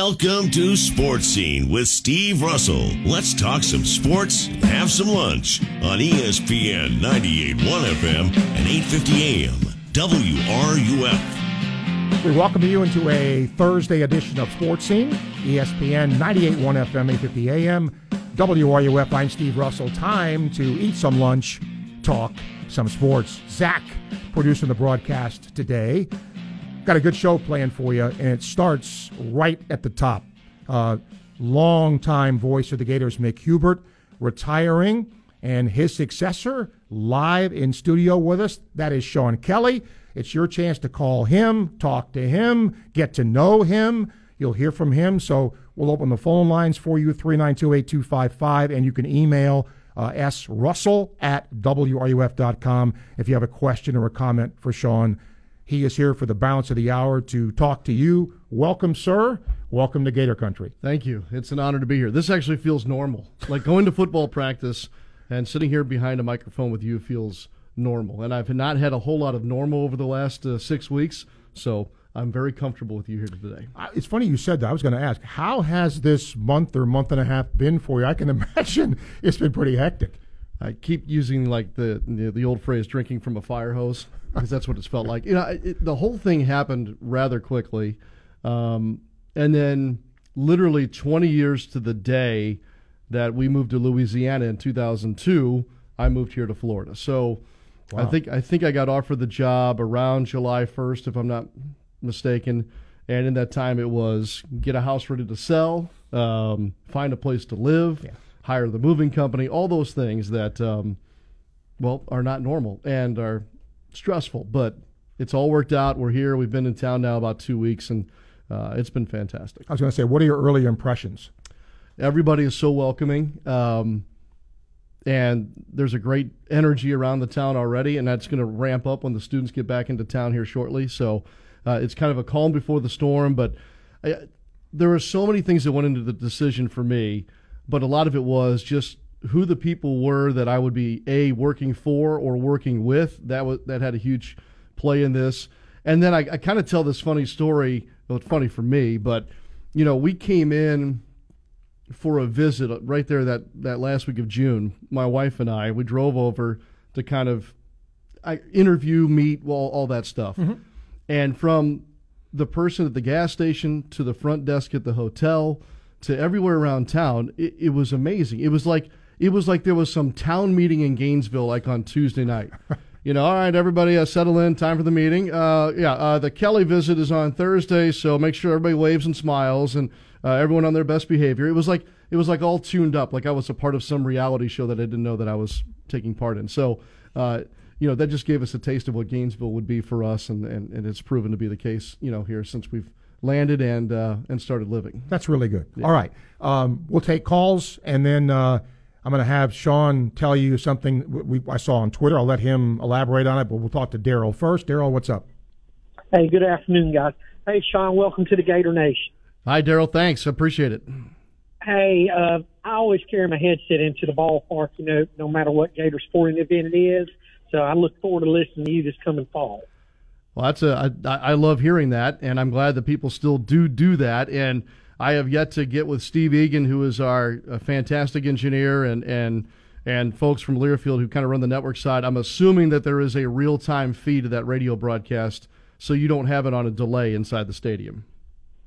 Welcome to Sports Scene with Steve Russell. Let's talk some sports and have some lunch on ESPN 98.1 FM and 8:50 AM WRUF. We welcome you into a Thursday edition of Sports Scene, ESPN 98.1 FM, 850 AM, WRUF. I'm Steve Russell. Time to eat some lunch, talk some sports. Zach producing the broadcast today. Got a good show planned for you, and it starts right at the top. Uh, longtime voice of the Gators, Mick Hubert, retiring, and his successor live in studio with us. That is Sean Kelly. It's your chance to call him, talk to him, get to know him. You'll hear from him. So we'll open the phone lines for you, 392 8255, and you can email uh, srussell at wruf.com if you have a question or a comment for Sean. He is here for the balance of the hour to talk to you. Welcome, sir. Welcome to Gator Country. Thank you. It's an honor to be here. This actually feels normal. Like going to football practice and sitting here behind a microphone with you feels normal. And I've not had a whole lot of normal over the last uh, six weeks, so I'm very comfortable with you here today. It's funny you said that. I was going to ask, how has this month or month and a half been for you? I can imagine it's been pretty hectic. I keep using like the the, the old phrase "drinking from a fire hose" because that's what it's felt like. You know, it, the whole thing happened rather quickly, um, and then literally 20 years to the day that we moved to Louisiana in 2002, I moved here to Florida. So I think I think I got offered the job around July 1st, if I'm not mistaken. And in that time, it was get a house ready to sell, um, find a place to live, Yeah. hire the moving company, all those things that, um, well, are not normal and are stressful. But it's all worked out. We're here. We've been in town now about two weeks, and uh, it's been fantastic. I was going to say, what are your early impressions? Everybody is so welcoming. Um, and there's a great energy around the town already, and that's going to ramp up when the students get back into town here shortly. So uh, it's kind of a calm before the storm. But I, there are so many things that went into the decision for me, but a lot of it was just who the people were that I would be a working for or working with. That was that had a huge play in this. And then I, I kind of tell this funny story. Well, it's funny for me, but you know, we came in for a visit uh, right there that, that last week of June. My wife and I, we drove over to kind of I, interview, meet, well, all that stuff. Mm-hmm. And from the person at the gas station to the front desk at the hotel to everywhere around town, it, it was amazing. It was like it was like there was some town meeting in Gainesville, like on Tuesday night. You know, all right, everybody, uh, settle in. Time for the meeting. Uh, yeah, uh, the Kelly visit is on Thursday, so make sure everybody waves and smiles and uh, everyone on their best behavior. It was like it was like all tuned up, like I was a part of some reality show that I didn't know that I was taking part in. So, uh, you know, that just gave us a taste of what Gainesville would be for us, and, and, and it's proven to be the case, you know, here since we've landed and uh, and started living. That's really good. All right. Um, we'll take calls, and then uh, I'm going to have Sean tell you something we, we, I saw on Twitter. I'll let him elaborate on it, but we'll talk to Daryl first. Daryl, what's up? Hey, good afternoon, guys. Hey, Sean, welcome to the Gator Nation. Hi, Daryl. Thanks. Appreciate it. Hey, uh, I always carry my headset into the ballpark, you know, no matter what Gator sporting event it is. So I look forward to listening to you this coming fall. Well, that's a I, I love hearing that, and I'm glad that people still do do that. And I have yet to get with Steve Egan, who is our uh, fantastic engineer, and and and folks from Learfield who kind of run the network side. I'm assuming that there is a real time feed of that radio broadcast, so you don't have it on a delay inside the stadium.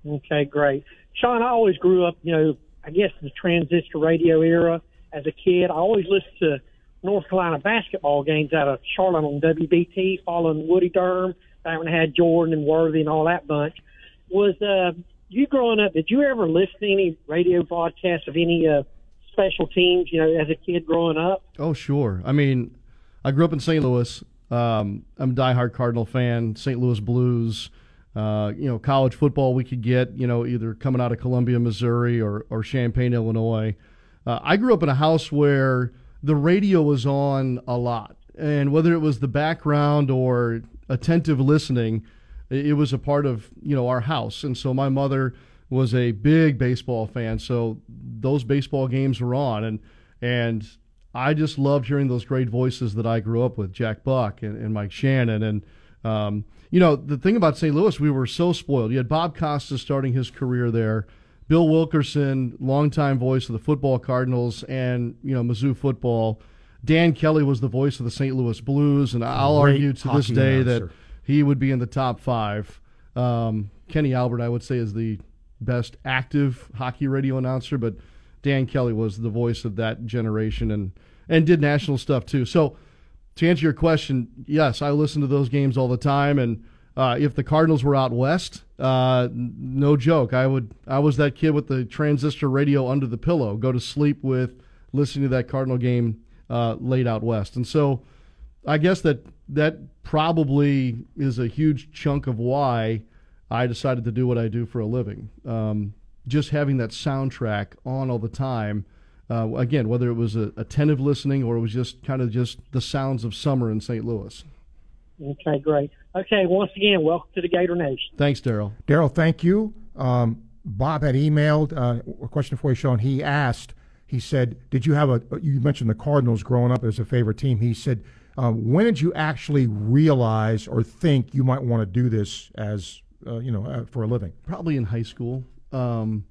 Okay, great. Sean, I always grew up, you know, I guess the transistor radio era as a kid. I always listened to North Carolina basketball games out of Charlotte on WBT, following Woody Durham, back when had Jordan and Worthy and all that bunch. Was uh, you growing up? Did you ever listen to any radio broadcasts of any uh, special teams? You know, as a kid growing up. Oh, sure. I mean, I grew up in St. Louis. Um, I'm a diehard Cardinal fan. St. Louis Blues. Uh, you know, college football we could get. You know, either coming out of Columbia, Missouri, or or Champaign, Illinois. Uh, I grew up in a house where the radio was on a lot, and whether it was the background or attentive listening, it, was a part of you know our house. And so my mother was a big baseball fan, so those baseball games were on, and and I just loved hearing those great voices that I grew up with, Jack Buck and, and Mike Shannon. And, um, you know, the thing about St. Louis, we were so spoiled. You had Bob Costas starting his career there. Bill Wilkerson, longtime voice of the football Cardinals and you know Mizzou football. Dan Kelly was the voice of the St. Louis Blues, and I'll Great argue to this day announcer. that he would be in the top five. Um, Kenny Albert, I would say, is the best active hockey radio announcer, but Dan Kelly was the voice of that generation and and did national stuff too. So to answer your question, yes, I listen to those games all the time, and uh, if the Cardinals were out west, uh, no joke, I would. I was that kid with the transistor radio under the pillow, go to sleep with listening to that Cardinal game uh, late out west, and so I guess that that probably is a huge chunk of why I decided to do what I do for a living. Um, just having that soundtrack on all the time. Uh, again, whether it was a, attentive listening or it was just kind of just the sounds of summer in St. Louis. Okay, great. Okay, once again, welcome to the Gator Nation. Thanks, Daryl. Daryl, thank you. Um, Bob had emailed uh, a question for you, Sean. He asked, he said, Did you have a, you mentioned the Cardinals growing up as a favorite team. He said, uh, When did you actually realize or think you might want to do this as, uh, you know, uh, for a living? Probably in high school. Um,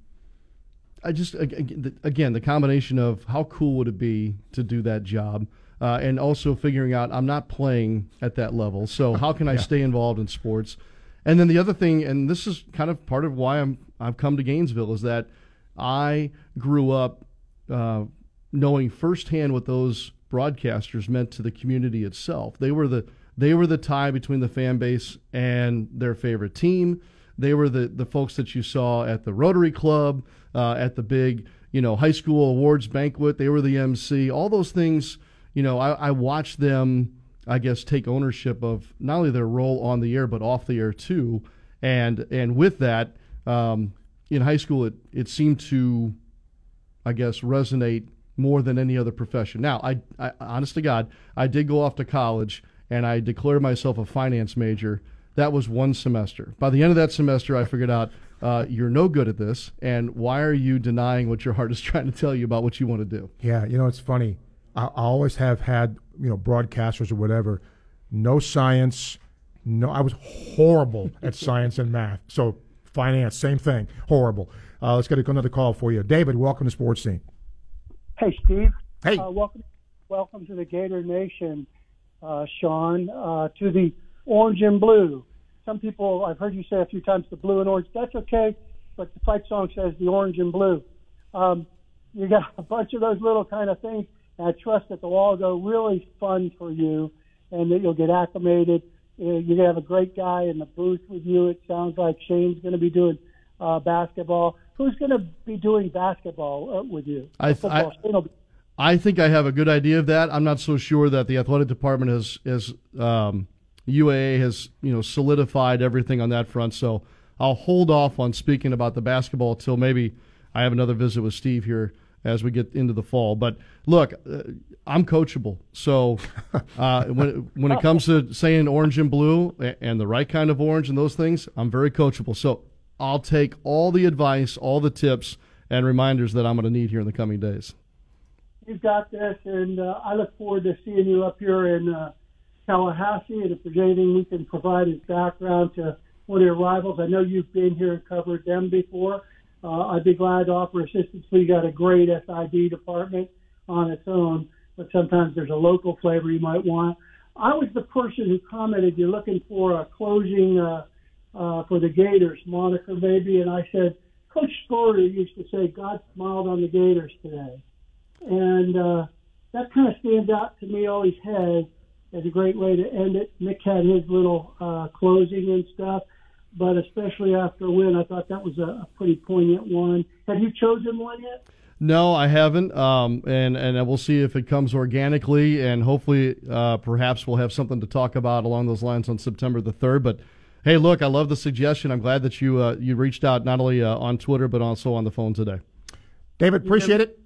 I just ag- ag- the- again the combination of how cool would it be to do that job, uh, and also figuring out I'm not playing at that level, so how can I stay involved in sports? And then the other thing, and this is kind of part of why I'm I've come to Gainesville, is that I grew up uh, knowing firsthand what those broadcasters meant to the community itself. They were the they were the tie between the fan base and their favorite team. They were the, the folks that you saw at the Rotary Club, uh, at the big you know high school awards banquet. They were the MC. All those things, you know, I, I watched them. I guess take ownership of not only their role on the air but off the air too. And and with that, um, in high school, it it seemed to I guess, resonate more than any other profession. Now, I, I honest to God, I did go off to college and I declared myself a finance major. That was one semester. By the end of that semester, I figured out uh, you're no good at this, and why are you denying what your heart is trying to tell you about what you want to do? Yeah, you know, it's funny. I, I always have had, you know, broadcasters or whatever, no science. No, I was horrible at science and math. So finance, same thing, horrible. Uh, let's get another call for you. David, welcome to Sports Scene. Hey, Steve. Hey. Uh, welcome, welcome to the Gator Nation, uh, Sean. Uh, to the orange and blue. Some people, I've heard you say a few times, the blue and orange. That's okay, but the fight song says the orange and blue. Um, you got a bunch of those little kind of things, and I trust that they'll all go really fun for you, and that you'll get acclimated. Uh, You're gonna have a great guy in the booth with you. It sounds like Shane's gonna be doing uh, basketball. Who's gonna be doing basketball uh, with you? I- I- Shane will be- I think I have a good idea of that. I'm not so sure that the athletic department has has um, UAA has you know solidified everything on that front. So I'll hold off on speaking about the basketball till maybe I have another visit with Steve here as we get into the fall. But look, uh, I'm coachable. So uh, when when it comes to saying orange and blue and the right kind of orange and those things, I'm very coachable. So I'll take all the advice, all the tips, and reminders that I'm going to need here in the coming days. you've got this, and uh, I look forward to seeing you up here in uh, Tallahassee. And if there's anything we can provide as background to one of your rivals, I know you've been here and covered them before. Uh, I'd be glad to offer assistance. We've got a great SID department on its own, but sometimes there's a local flavor you might want. I was the person who commented you're looking for a closing uh, uh, for the Gators moniker, maybe, and I said Coach Story used to say God smiled on the Gators today and uh, that kind of stands out to me. Always has as a great way to end it. Mick had his little uh, closing and stuff, but especially after a win, I thought that was a, a pretty poignant one. Have you chosen one yet? No, I haven't, um, and and we'll see if it comes organically, and hopefully, uh, perhaps we'll have something to talk about along those lines on September the third. But hey, look, I love the suggestion. I'm glad that you uh, you reached out not only uh, on Twitter but also on the phone today. David, appreciate it.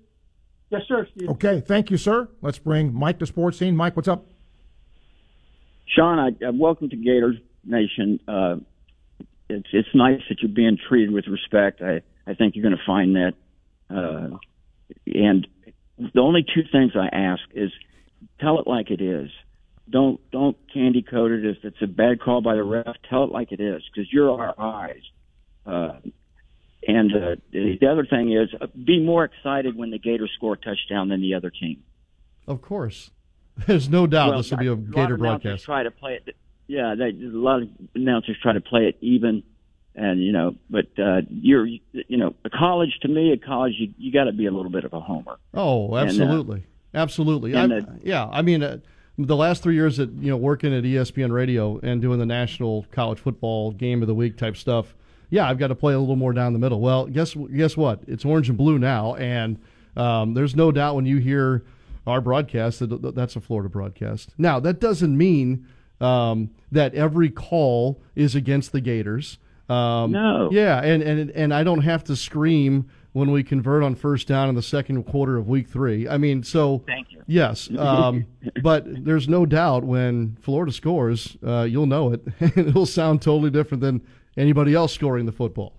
Yes, sir, Steve. Okay, thank you, sir. Let's bring Mike to Sports Scene. Mike, what's up? Sean, I, I welcome to Gators Nation. Uh, it's it's nice that you're being treated with respect. I I think you're going to find that. Uh, and the only two things I ask is tell it like it is. Don't don't candy coat it. If it's a bad call by the ref, tell it like it is because you're our eyes. Uh, and uh, the other thing is, uh, be more excited when the Gators score a touchdown than the other team. Of course, there's no doubt well, this will be a, a Gator broadcast. Try to play it. Yeah, they, a lot of announcers try to play it even, and you know, but uh, you're, you know, a college to me, a college, you, you got to be a little bit of a homer. Oh, absolutely, and, uh, absolutely. I, the, yeah, I mean. The last three years at you know working at ESPN Radio and doing the national college football game of the week type stuff, yeah, I've got to play a little more down the middle. Well, guess guess what? It's orange and blue now, and um, there's no doubt when you hear our broadcast that that's a Florida broadcast. Now that doesn't mean um, that every call is against the Gators. Um, no. Yeah, and, and and I don't have to scream when we convert on first down in the second quarter of week three. I mean, so thank you. Yes, um, but there's no doubt when Florida scores, uh, you'll know it, and it'll sound totally different than anybody else scoring the football.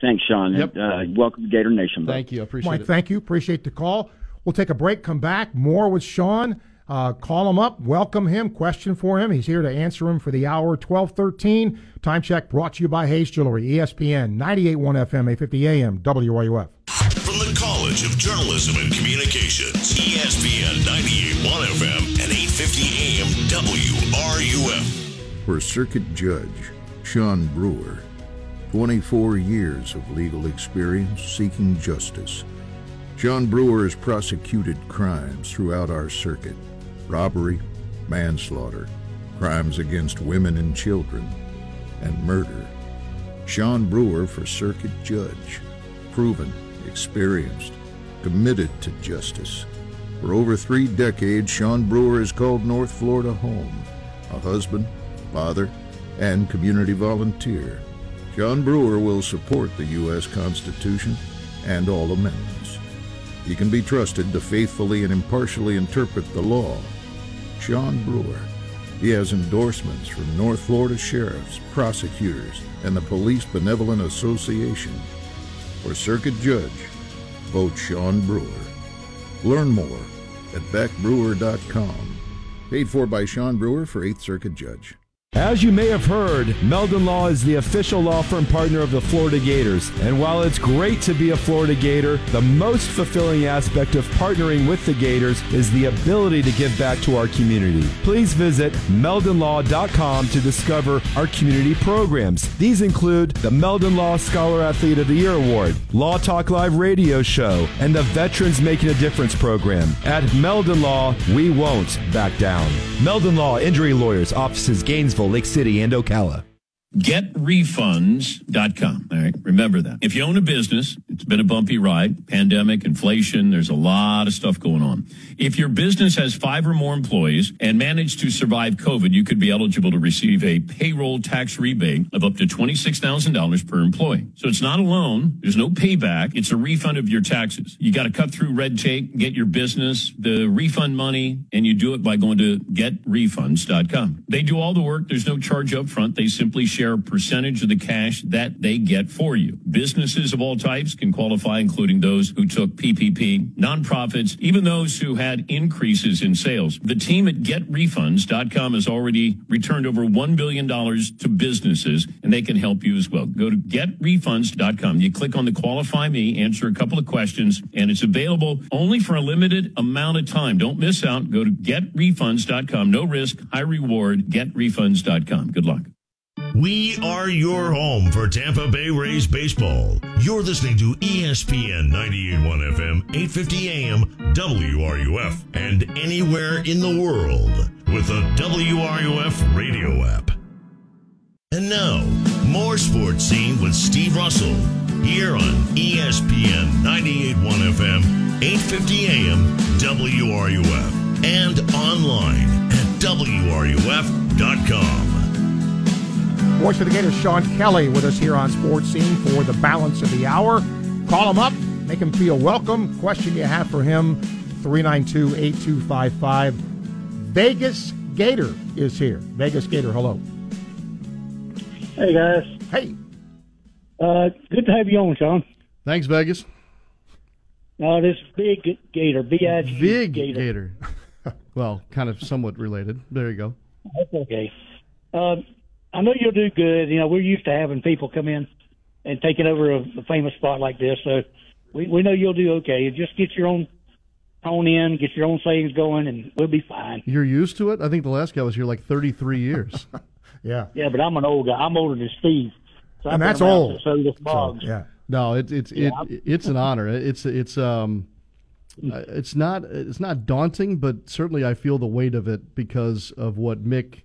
Thanks, Sean. Yep. Uh, welcome to Gator Nation. Bud. Thank you. I appreciate Mike, it. thank you. Appreciate the call. We'll take a break. Come back. More with Sean. Uh, call him up, welcome him, question for him. He's here to answer him for the hour 1213. Time check brought to you by Hayes Jewelry, ESPN 98.1 FM, 850 AM, WRUF. From the College of Journalism and Communications, ESPN 98.1 FM and 850 AM, WRUF. For Circuit Judge Sean Brewer, 24 years of legal experience seeking justice. Sean Brewer has prosecuted crimes throughout our circuit robbery, manslaughter, crimes against women and children, and murder. Sean Brewer for circuit judge, proven, experienced, committed to justice. For over three decades, Sean Brewer has called North Florida home, a husband, father, and community volunteer. Sean Brewer will support the U.S. Constitution and all amendments. He can be trusted to faithfully and impartially interpret the law Sean Brewer. He has endorsements from North Florida sheriffs, prosecutors, and the Police Benevolent Association. For Circuit Judge, vote Sean Brewer. Learn more at beckbrewer.com. Paid for by Sean Brewer for 8th Circuit Judge. As you may have heard, Meldon Law is the official law firm partner of the Florida Gators. And while it's great to be a Florida Gator, the most fulfilling aspect of partnering with the Gators is the ability to give back to our community. Please visit meldonlaw.com to discover our community programs. These include the Meldon Law Scholar Athlete of the Year Award, Law Talk Live radio show, and the Veterans Making a Difference program. At Meldon Law, we won't back down. Meldon Law Injury Lawyers, offices Gainesville. Lake City, and Ocala. GetRefunds.com. All right. Remember that. If you own a business, it's been a bumpy ride, pandemic, inflation, there's a lot of stuff going on. If your business has five or more employees and managed to survive COVID, you could be eligible to receive a payroll tax rebate of up to $26,000 per employee. So it's not a loan. There's no payback. It's a refund of your taxes. You got to cut through red tape, get your business the refund money, and you do it by going to getrefunds.com. They do all the work. There's no charge up front. They simply share a percentage of the cash that they get for you. Businesses of all types can qualify, including those who took PPP, nonprofits, even those who had increases in sales. The team at getrefunds.com has already returned over $1 billion to businesses, and they can help you as well. Go to getrefunds.com. You click on the qualify me, answer a couple of questions, and it's available only for a limited amount of time. Don't miss out. Go to getrefunds.com. No risk, high reward. Getrefunds.com. Good luck. We are your home for Tampa Bay Rays baseball. You're listening to ESPN 98.1 FM, 850 AM, WRUF, and anywhere in the world with the WRUF radio app. And now, more sports scene with Steve Russell here on ESPN 98.1 FM, 850 AM, WRUF, and online at WRUF.com. Voice of the Gators, Sean Kelly, with us here on Sports Scene for the balance of the hour. Call him up, make him feel welcome. Question you have for him, 392 8255. Vegas Gator is here. Vegas Gator, hello. Hey, guys. Hey. Uh, good to have you on, Sean. Thanks, Vegas. Uh, this big Gator, B-I-G Big Gator. Gator. well, kind of somewhat related. There you go. That's okay. Uh, I know you'll do good. You know, we're used to having people come in and taking over a, a famous spot like this. So we we know you'll do okay. Just get your own tone in, get your own sayings going, and we'll be fine. You're used to it. I think the last guy was here like 33 years. yeah. Yeah, but I'm an old guy. I'm older than Steve. So And I've that's been old. So this Boggs. yeah. No, it, it's Yeah. it, it's an honor. It's it's um, uh, it's not it's not daunting, but certainly I feel the weight of it because of what Mick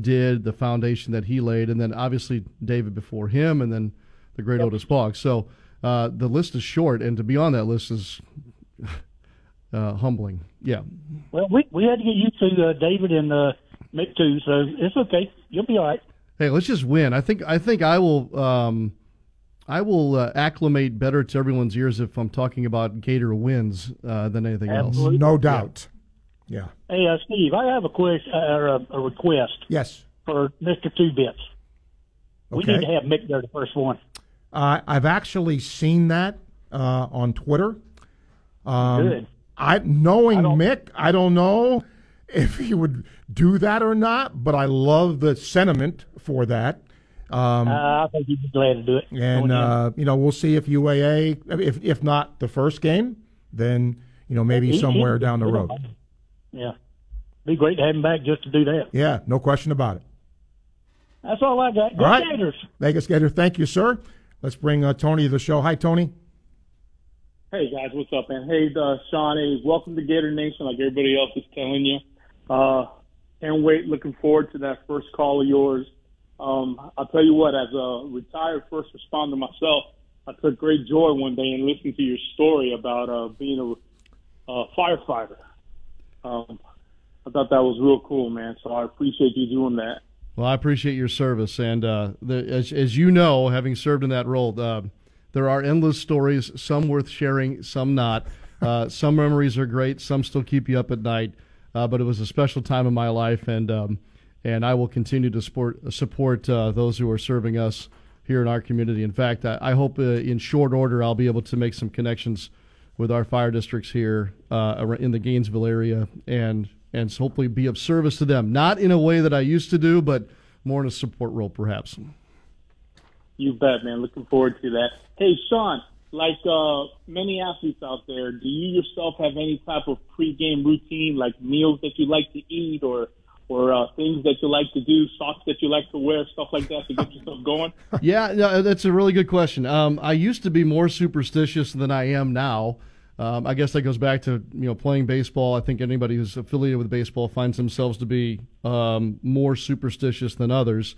did, the foundation that he laid, and then obviously David before him, and then the great Otis Boggs. So uh, the list is short, and to be on that list is uh, humbling. Yeah. Well, we we had to get used to uh, David and uh, Mick too, so it's okay. You'll be all right. Hey, let's just win. I think I think I will um, I will uh, acclimate better to everyone's ears if I'm talking about Gator wins uh, than anything Absolutely. else. No doubt. Yeah. Hey, uh, Steve, I have a question uh, or a, a request Yes. for Mister Two Bits. We need to have Mick there the first one. Uh, I've actually seen that uh, on Twitter. Um, Good. I knowing Mick, I don't know if he would do that or not, but I love the sentiment for that. Um, uh, I think he'd be glad to do it. and uh, you know, we'll see if UAA, if if not the first game, then you know maybe He- he- somewhere down the road. Don't mind. Yeah, be great to have him back just to do that. Yeah, no question about it. That's all I got. Go All right. Gators. Vegas Gator, thank you, sir. Let's bring uh, Tony to the show. Hi, Tony. Hey guys, what's up, man? Hey, uh, Sean, hey, welcome to Gator Nation, like everybody else is telling you. Uh, can't wait, looking forward to that first call of yours. Um, I'll tell you what, as a retired first responder myself, I took great joy one day in listening to your story about uh, being a, a firefighter. Um, I thought that was real cool, man. So I appreciate you doing that. Well, I appreciate your service, and uh, the, as as you know, having served in that role, uh, there are endless stories. Some worth sharing, some not. Uh, some memories are great. Some still keep you up at night. Uh, but it was a special time in my life, and um, and I will continue to support support uh, those who are serving us here in our community. In fact, I, I hope uh, in short order I'll be able to make some connections with our fire districts here uh, in the Gainesville area, and and hopefully be of service to them. Not in a way that I used to do, but more in a support role, perhaps. You bet, man. Looking forward to that. Hey, Sean, like uh, many athletes out there, do you yourself have any type of pregame routine, like meals that you like to eat, or or uh, things that you like to do, socks that you like to wear, stuff like that to get yourself going? yeah, no, that's a really good question. Um, I used to be more superstitious than I am now. Um, I guess that goes back to you know playing baseball. I think anybody who's affiliated with baseball finds themselves to be um, more superstitious than others.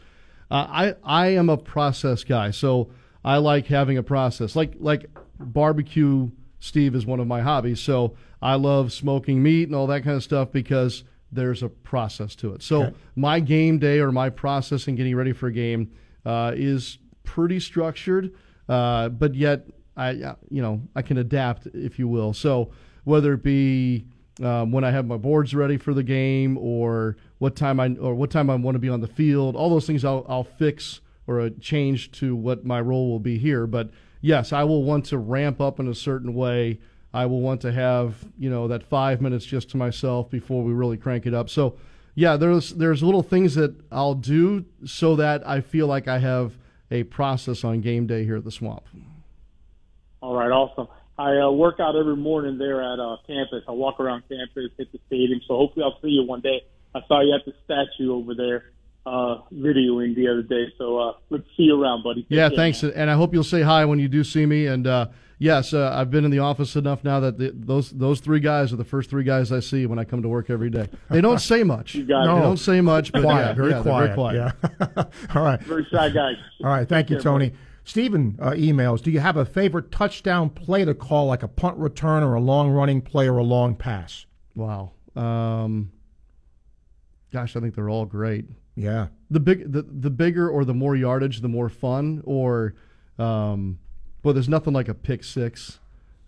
Uh, I I am a process guy, so I like having a process. Like like barbecue, Steve is one of my hobbies. So I love smoking meat and all that kind of stuff because there's a process to it. So Okay. my game day or my process in getting ready for a game uh, is pretty structured, uh, but yet I you know I can adapt if you will. So whether it be um, when I have my boards ready for the game or what time I or what time I want to be on the field, all those things I'll, I'll fix or uh, change to what my role will be here. But yes, I will want to ramp up in a certain way. I will want to have you know that five minutes just to myself before we really crank it up. So yeah, there's there's little things that I'll do so that I feel like I have a process on game day here at the Swamp. All right, awesome. I uh, work out every morning there at uh, campus. I walk around campus, hit the stadium. So hopefully I'll see you one day. I saw you at the statue over there, uh, videoing the other day. So uh, let's see you around, buddy. Take Yeah, care, thanks, man. and I hope you'll say hi when you do see me. And uh, yes, uh, I've been in the office enough now that the, those those three guys are the first three guys I see when I come to work every day. They don't say much. You got they it. don't say much, but quiet, yeah, very, yeah, quiet. very quiet. Yeah. All right. Very shy guys. All right. Thank you, care, Tony. buddy. Stephen uh, emails Do you have a favorite touchdown play to call, like a punt return or a long running play or a long pass? Wow. Um, gosh, I think they're all great. Yeah. The big, the, the bigger or the more yardage, the more fun. Or, um, well, there's nothing like a pick six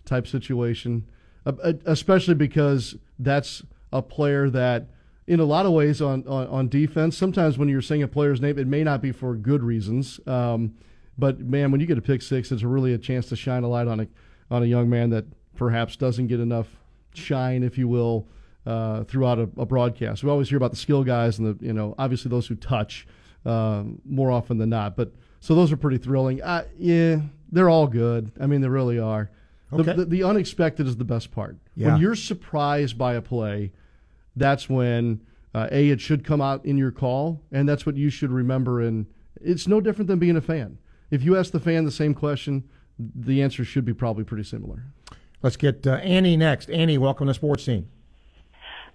type situation, uh, uh, especially because that's a player that, in a lot of ways, on, on, on defense, sometimes when you're saying a player's name, it may not be for good reasons. Um, but man, when you get a pick six, it's really a chance to shine a light on a on a young man that perhaps doesn't get enough shine, if you will, uh, throughout a, a broadcast. We always hear about the skill guys and the you know obviously those who touch uh, more often than not. But so those are pretty thrilling. Uh, yeah, they're all good. I mean, they really are. The, Okay. the, the unexpected is the best part. Yeah. When you're surprised by a play, that's when uh, a it should come out in your call, and that's what you should remember. And it's no different than being a fan. If you ask the fan the same question, the answer should be probably pretty similar. Let's get uh, Annie next. Annie, welcome to Sports Scene.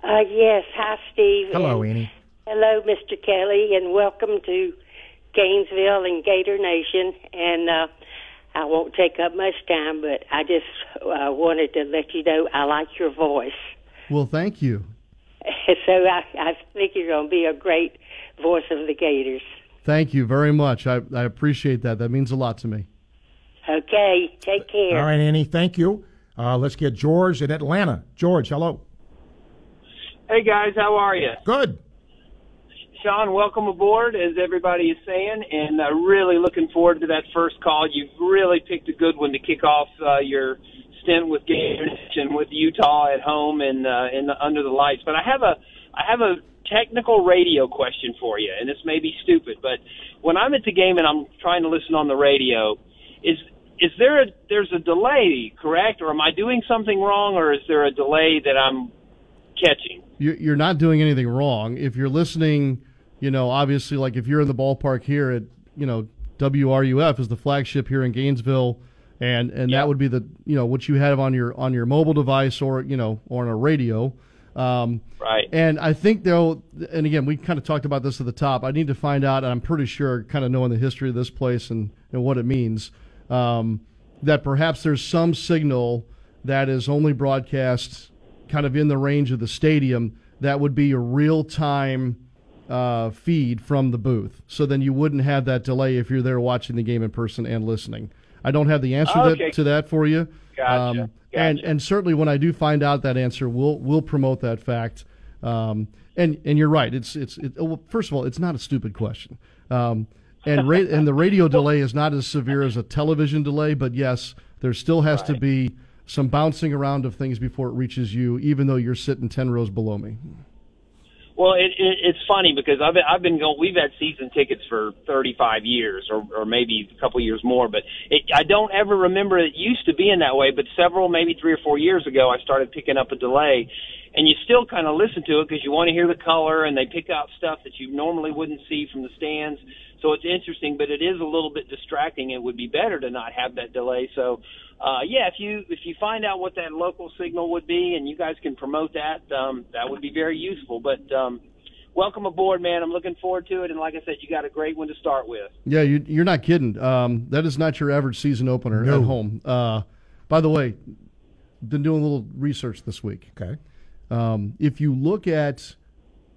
Uh, yes. Hi, Steve. Hello, Annie. Hello, Mr. Kelly, and welcome to Gainesville and Gator Nation. And uh, I won't take up much time, but I just uh, wanted to let you know I like your voice. Well, thank you. so I, I think you're going to be a great voice of the Gators. Thank you very much. I, I appreciate that. That means a lot to me. Okay. Take care. All right, Annie, thank you. Uh, let's get George in Atlanta. George, hello. Hey guys, how are you? Good. Sean, welcome aboard, as everybody is saying, and uh, really looking forward to that first call. You've really picked a good one to kick off uh, your stint with Gator Nation with Utah at home and uh, in the, under the lights. But I have a I have a technical radio question for you, and this may be stupid, but when I'm at the game and I'm trying to listen on the radio, is is there a there's a delay, correct, or am I doing something wrong, or is there a delay that I'm catching? You're, you're not doing anything wrong. If you're listening, you know, obviously, like if you're in the ballpark here at, you know, WRUF is the flagship here in Gainesville, and and that would be the you know what you have on your on your mobile device or you know or on a radio. Um, right. And I think though, and again, we kind of talked about this at the top. I need to find out, and I'm pretty sure, kind of knowing the history of this place and and what it means, um, that perhaps there's some signal that is only broadcast kind of in the range of the stadium that would be a real time uh, feed from the booth. So then you wouldn't have that delay if you're there watching the game in person and listening. I don't have the answer Okay. that, to that for you. Gotcha. Um, And and certainly when I do find out that answer, we'll we'll promote that fact. Um, and and you're right. It's it's it, well, first of all, it's not a stupid question. Um, and ra- and the radio delay is not as severe as a television delay, but yes, there still has to be some bouncing around of things before it reaches you, even though you're sitting ten rows below me. Well, it, it, it's funny because I've I've been going. We've had season tickets for 35 years, or, or maybe a couple years more. But it, I don't ever remember it used to being that way. But several, maybe three or four years ago, I started picking up a delay, and you still kind of listen to it because you want to hear the color, and they pick out stuff that you normally wouldn't see from the stands. So it's interesting, but it is a little bit distracting. It would be better to not have that delay. So, uh, yeah, if you if you find out what that local signal would be, and you guys can promote that, um, that would be very useful. But um, welcome aboard, man. I'm looking forward to it. And like I said, you got a great one to start with. Yeah, you, you're not kidding. Um, that is not your average season opener No. at home. Uh, by the way, been doing a little research this week. Okay. Um, if you look at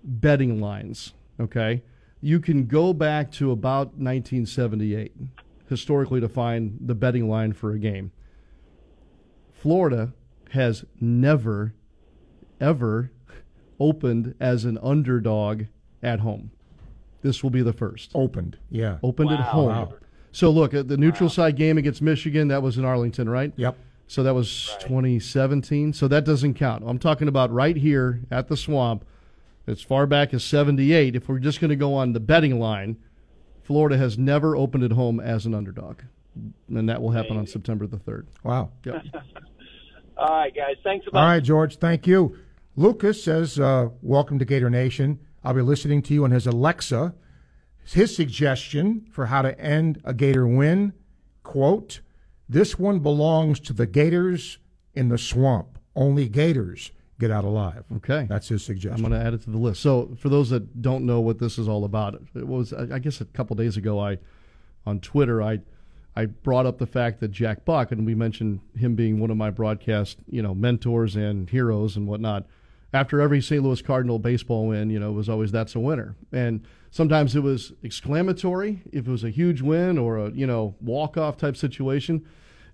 betting lines, okay, you can go back to about 1978 historically to find the betting line for a game. Florida has never, ever opened as an underdog at home. This will be the first. Opened, yeah. Opened at home. Wow. So look at the neutral side game against Michigan. That was in Arlington, right? Yep. So that was 2017. So that doesn't count. I'm talking about right here at the swamp, as far back as 78. If we're just going to go on the betting line, Florida has never opened at home as an underdog, and that will happen on September the third. Wow. Yep. All right, guys. Thanks a All right, George, thank you. Lucas says, uh, Welcome to Gator Nation. I'll be listening to you on his Alexa. His suggestion for how to end a Gator win quote, This one belongs to the Gators in the swamp. Only Gators get out alive. Okay. That's his suggestion. I'm going to add it to the list. So, for those that don't know what this is all about, it was I guess a couple days ago. I on Twitter I I brought up the fact that Jack Buck and we mentioned him being one of my broadcast you know mentors and heroes and whatnot. After every St. Louis Cardinal baseball win, you know, it was always that's a winner, and sometimes it was exclamatory if it was a huge win or a you know walk off type situation.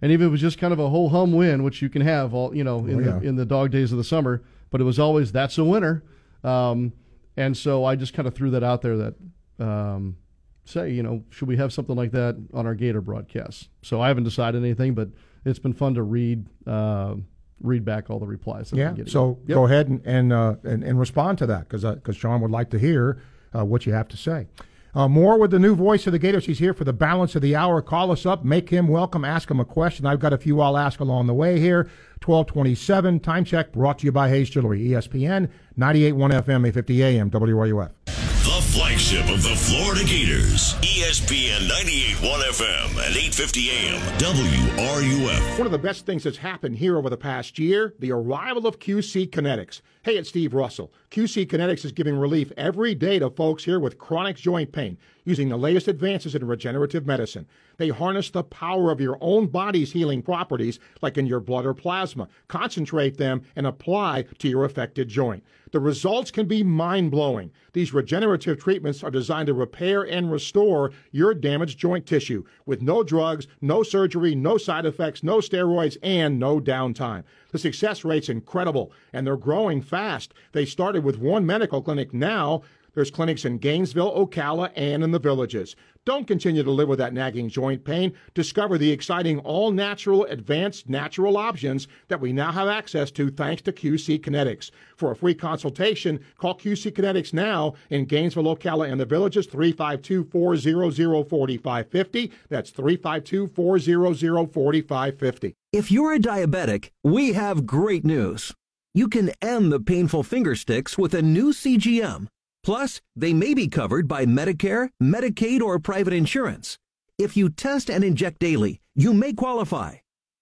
And even if it was just kind of a whole hum win, which you can have all you know in Oh, yeah. the in the dog days of the summer, but it was always that's a winner. Um, and so I just kind of threw that out there that um, say you know should we have something like that on our Gator broadcasts? So I haven't decided anything, but it's been fun to read uh, read back all the replies. That Yeah. So Yep. go ahead and and, uh, and and respond to that because because Sean would like to hear uh, what you have to say. Uh, more with the new voice of the Gators. He's here for the balance of the hour. Call us up, make him welcome, ask him a question. I've got a few I'll ask along the way here. 1227, time check, brought to you by Hayes Jewelry, ESPN, 98.1 FM, 850 AM, WRUF. The flagship of the Florida Gators, ESPN 98.1 FM and 850 AM, WRUF. One of the best things that's happened here over the past year, the arrival of QC Kinetics. Hey, it's Steve Russell. QC Kinetics is giving relief every day to folks here with chronic joint pain using the latest advances in regenerative medicine. They harness the power of your own body's healing properties, like in your blood or plasma, concentrate them, and apply to your affected joint. The results can be mind blowing. These regenerative treatments are designed to repair and restore your damaged joint tissue with no drugs, no surgery, no side effects, no steroids, and no downtime. The success rate's incredible, and they're growing fast. They started with one medical clinic. Now there's clinics in Gainesville, Ocala, and in the villages. Don't continue to live with that nagging joint pain. Discover the exciting all natural, advanced natural options that we now have access to thanks to QC Kinetics. For a free consultation, call QC Kinetics now in Gainesville, Ocala, and the villages 352 400 4550. That's 352 400 4550. If you're a diabetic, we have great news. You can end the painful finger sticks with a new CGM. Plus, they may be covered by Medicare, Medicaid, or private insurance. If you test and inject daily, you may qualify.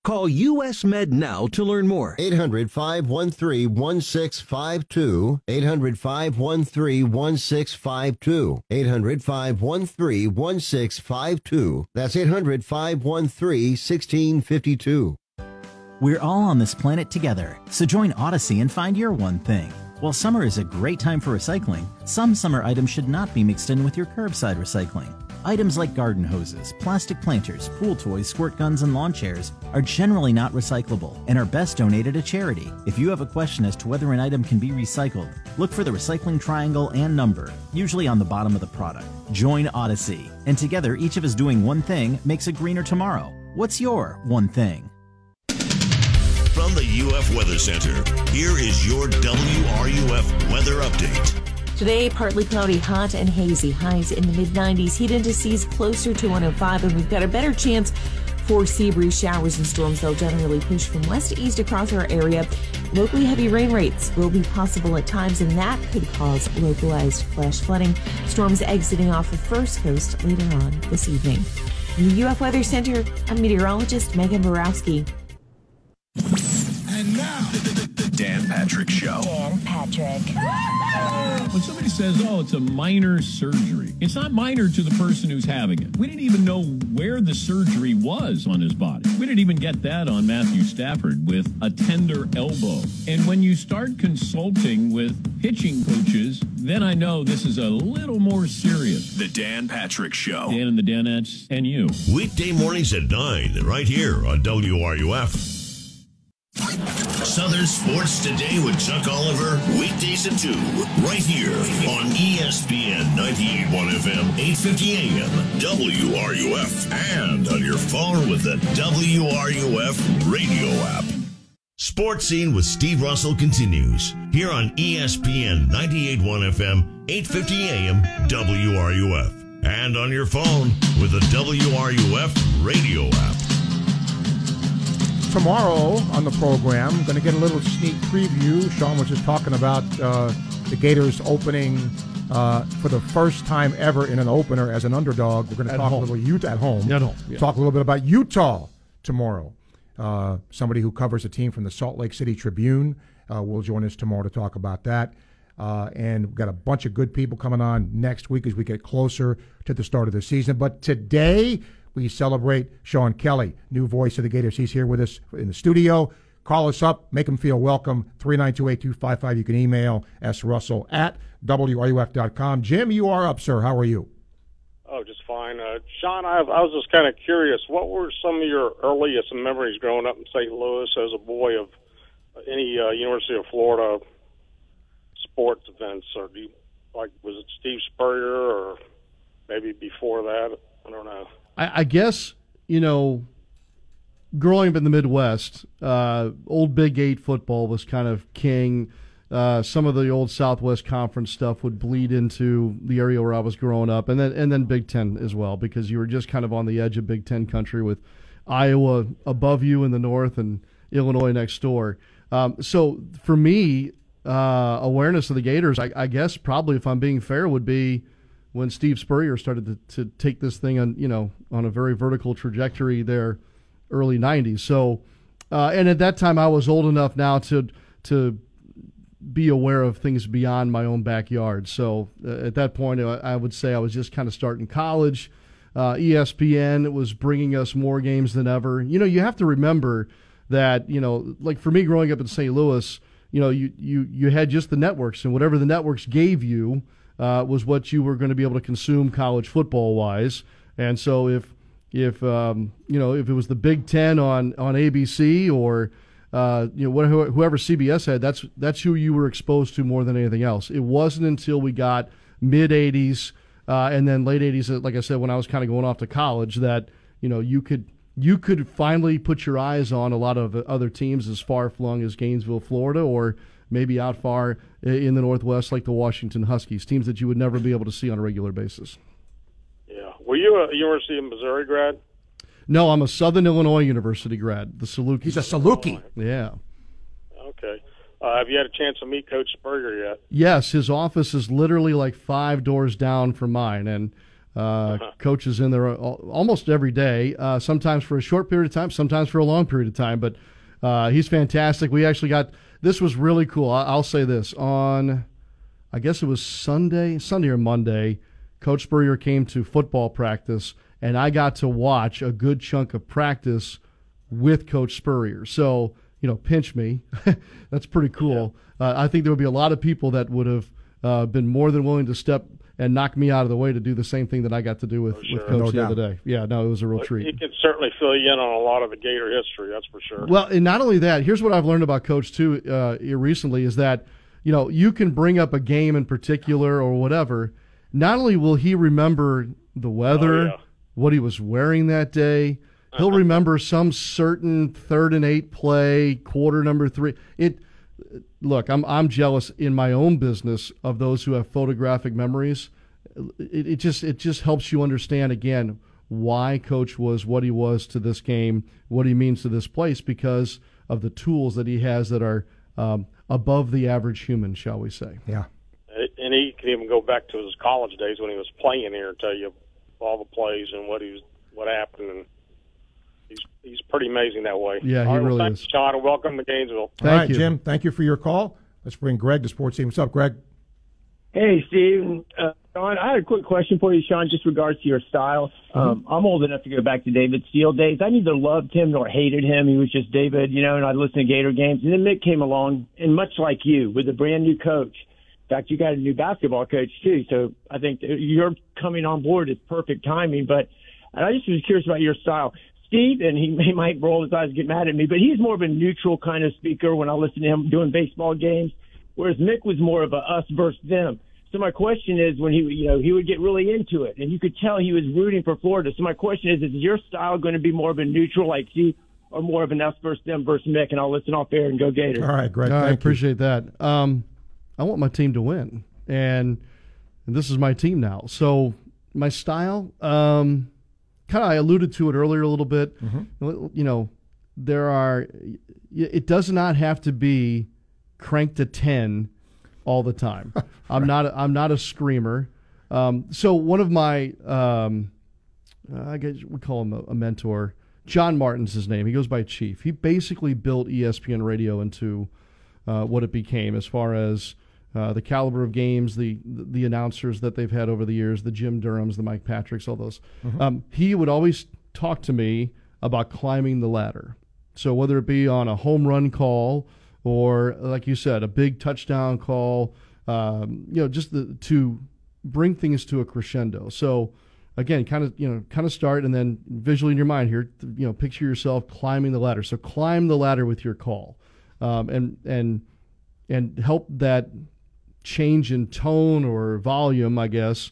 Call US Med now to learn more. 800 513 1652. 800 513 1652. 800 513 1652. That's 800 513 1652. We're all on this planet together, so join Odyssey and find your one thing. While summer is a great time for recycling, some summer items should not be mixed in with your curbside recycling. Items like garden hoses, plastic planters, pool toys, squirt guns, and lawn chairs are generally not recyclable and are best donated to charity. If you have a question as to whether an item can be recycled, look for the recycling triangle and number, usually on the bottom of the product. Join Odyssey, and together each of us doing one thing makes a greener tomorrow. What's your one thing? From the UF Weather Center, here is your WRUF weather update. Today, partly cloudy, hot and hazy. Highs in the mid 90s. Heat indices closer to 105, and we've got a better chance for sea breeze showers and storms. They'll generally push from west to east across our area. Locally heavy rain rates will be possible at times, and that could cause localized flash flooding. Storms exiting off the first coast later on this evening. From the UF Weather Center, I'm meteorologist Megan Borowski. And now, the Dan Patrick Show. Dan Patrick. When somebody says, oh, it's a minor surgery, it's not minor to the person who's having it. We didn't even know where the surgery was on his body. We didn't even get that on Matthew Stafford with a tender elbow. And when you start consulting with pitching coaches, then I know this is a little more serious. The Dan Patrick Show. Dan and the Danettes and you. Weekday mornings at 9, right here on WRUF. Southern Sports Today with Chuck Oliver, weekdays at 2, right here on ESPN 98.1 FM, 850 AM, WRUF, and on your phone with the WRUF radio app. Sports Scene with Steve Russell continues here on ESPN 98.1 FM, 850 AM, WRUF, and on your phone with the WRUF radio app. Tomorrow on the program, going to get a little sneak preview. Sean was just talking about uh, the Gators opening uh, for the first time ever in an opener as an underdog. We're going to talk home. a little Utah at home. At home, yeah. Talk a little bit about Utah tomorrow. Uh, somebody who covers the team from the Salt Lake City Tribune uh, will join us tomorrow to talk about that. Uh, and we've got a bunch of good people coming on next week as we get closer to the start of the season. But today we celebrate Sean Kelly, new voice of the Gators. He's here with us in the studio. Call us up, make him feel welcome. 3928255. You can email srussell at wruf.com. Jim, you are up, sir. How are you? Oh, just fine. Uh, Sean, I, I was just kind of curious. What were some of your earliest memories growing up in St. Louis as a boy of any uh, University of Florida sports events? Or do you, like, was it Steve Spurrier or maybe before that? I don't know. I, I guess you know, growing up in the Midwest, uh, old Big Eight football was kind of king. uh, some of the old Southwest Conference stuff would bleed into the area where I was growing up, and then and then Big Ten as well, because you were just kind of on the edge of Big Ten country with Iowa above you in the north and Illinois next door. Um, so for me, uh, awareness of the Gators, I, I, guess probably if I'm being fair, would be when Steve Spurrier started to, to take this thing on you know on a very vertical trajectory there, early '90s. So, uh, and at that time I was old enough now to to be aware of things beyond my own backyard. So uh, at that point, I, I would say I was just kind of starting college. Uh, ESPN was bringing us more games than ever. You know, you have to remember that you know, like for me growing up in St. Louis, you know, you you you had just the networks, and whatever the networks gave you uh, was what you were going to be able to consume college football wise. And so if if um, you know if it was the Big Ten on on ABC or uh, you know whatever, whoever CBS had, that's that's who you were exposed to more than anything else. It wasn't until we got mid '80s uh, and then late '80s, like I said, when I was kind of going off to college, that you know you could you could finally put your eyes on a lot of other teams as far flung as Gainesville, Florida, or maybe out far in the Northwest, like the Washington Huskies, teams that you would never be able to see on a regular basis. Yeah. Were you a University of Missouri grad? No, I'm a Southern Illinois University grad, the Saluki. He's a Saluki. Yeah. Okay. Uh, have you had a chance to meet Coach Spurrier yet? Yes, his office is literally like five doors down from mine, and uh, uh-huh. Coach is in there almost every day. Uh, sometimes for a short period of time, sometimes for a long period of time. But uh, he's fantastic. We actually got this was really cool. I, will say this on, I guess it was Sunday, Sunday or Monday. Coach Spurrier came to football practice and I got to watch a good chunk of practice with Coach Spurrier. So, you know, pinch me. That's pretty cool. Yeah. Uh, I think there would be a lot of people that would have uh, been more than willing to step and knock me out of the way to do the same thing that I got to do with, oh, sure. with Coach no the doubt. other day. Yeah, no, it was a real well, treat. He can certainly fill you in on a lot of the Gator history, that's for sure. Well, and not only that, here's what I've learned about Coach, too, uh, recently is that, you know, you can bring up a game in particular or whatever. Not only will he remember the weather, oh, yeah what he was wearing that day. He'll remember some certain third and eight play, quarter number three. It look, I'm I'm jealous in my own business of those who have photographic memories. It, it just it just helps you understand again why coach was what he was to this game, what he means to this place because of the tools that he has that are um, above the average human, shall we say? Yeah. And he can even go back to his college days when he was playing here and tell you all the plays and what he's what happened, and he's he's pretty amazing that way. Yeah, he right, really well, thanks, is. Sean, and welcome to Gainesville. Thank all right, you. Jim. Thank you for your call. Let's bring Greg to Sports Scene. What's up, Greg? Hey, Steve. Uh, Sean, I had a quick question for you, Sean, just regards to your style. Mm-hmm. Um, I'm old enough to go back to David Steele days. I neither loved him nor hated him. He was just David, you know, and I'd listen to Gator games. And then Mick came along, and much like you, with a brand new coach, In fact, you got a new basketball coach too. So I think you're coming on board is perfect timing. But I just was curious about your style. Steve, and he, he might roll his eyes and get mad at me, but he's more of a neutral kind of speaker when I listen to him doing baseball games, whereas Mick was more of a us versus them. So my question is, when he, you know, he would get really into it, and you could tell he was rooting for Florida. So my question is, is your style going to be more of a neutral, like Steve, or more of an us versus them versus Mick? And I'll listen off air and go Gators. All right, Greg. I appreciate you. that. Um, I want my team to win, and, and this is my team now. So my style, um, kind of I alluded to it earlier a little bit. Mm-hmm. You know, there are. It does not have to be cranked to ten all the time. right. I'm not. A, I'm not a screamer. Um, so one of my, um, I guess we call him a, a, mentor. John Martin's his name. He goes by Chief. He basically built ESPN Radio into uh, what it became, as far as uh, the caliber of games, the the announcers that they've had over the years, the Jim Durhams, the Mike Patricks, all those. Mm-hmm. Um, he would always talk to me about climbing the ladder. So whether it be on a home run call or, like you said, a big touchdown call, um, you know, just the, to bring things to a crescendo. So again, kind of you know, kind of start and then visually in your mind here, you know, picture yourself climbing the ladder. So climb the ladder with your call, um, and and and help that change in tone or volume, I guess,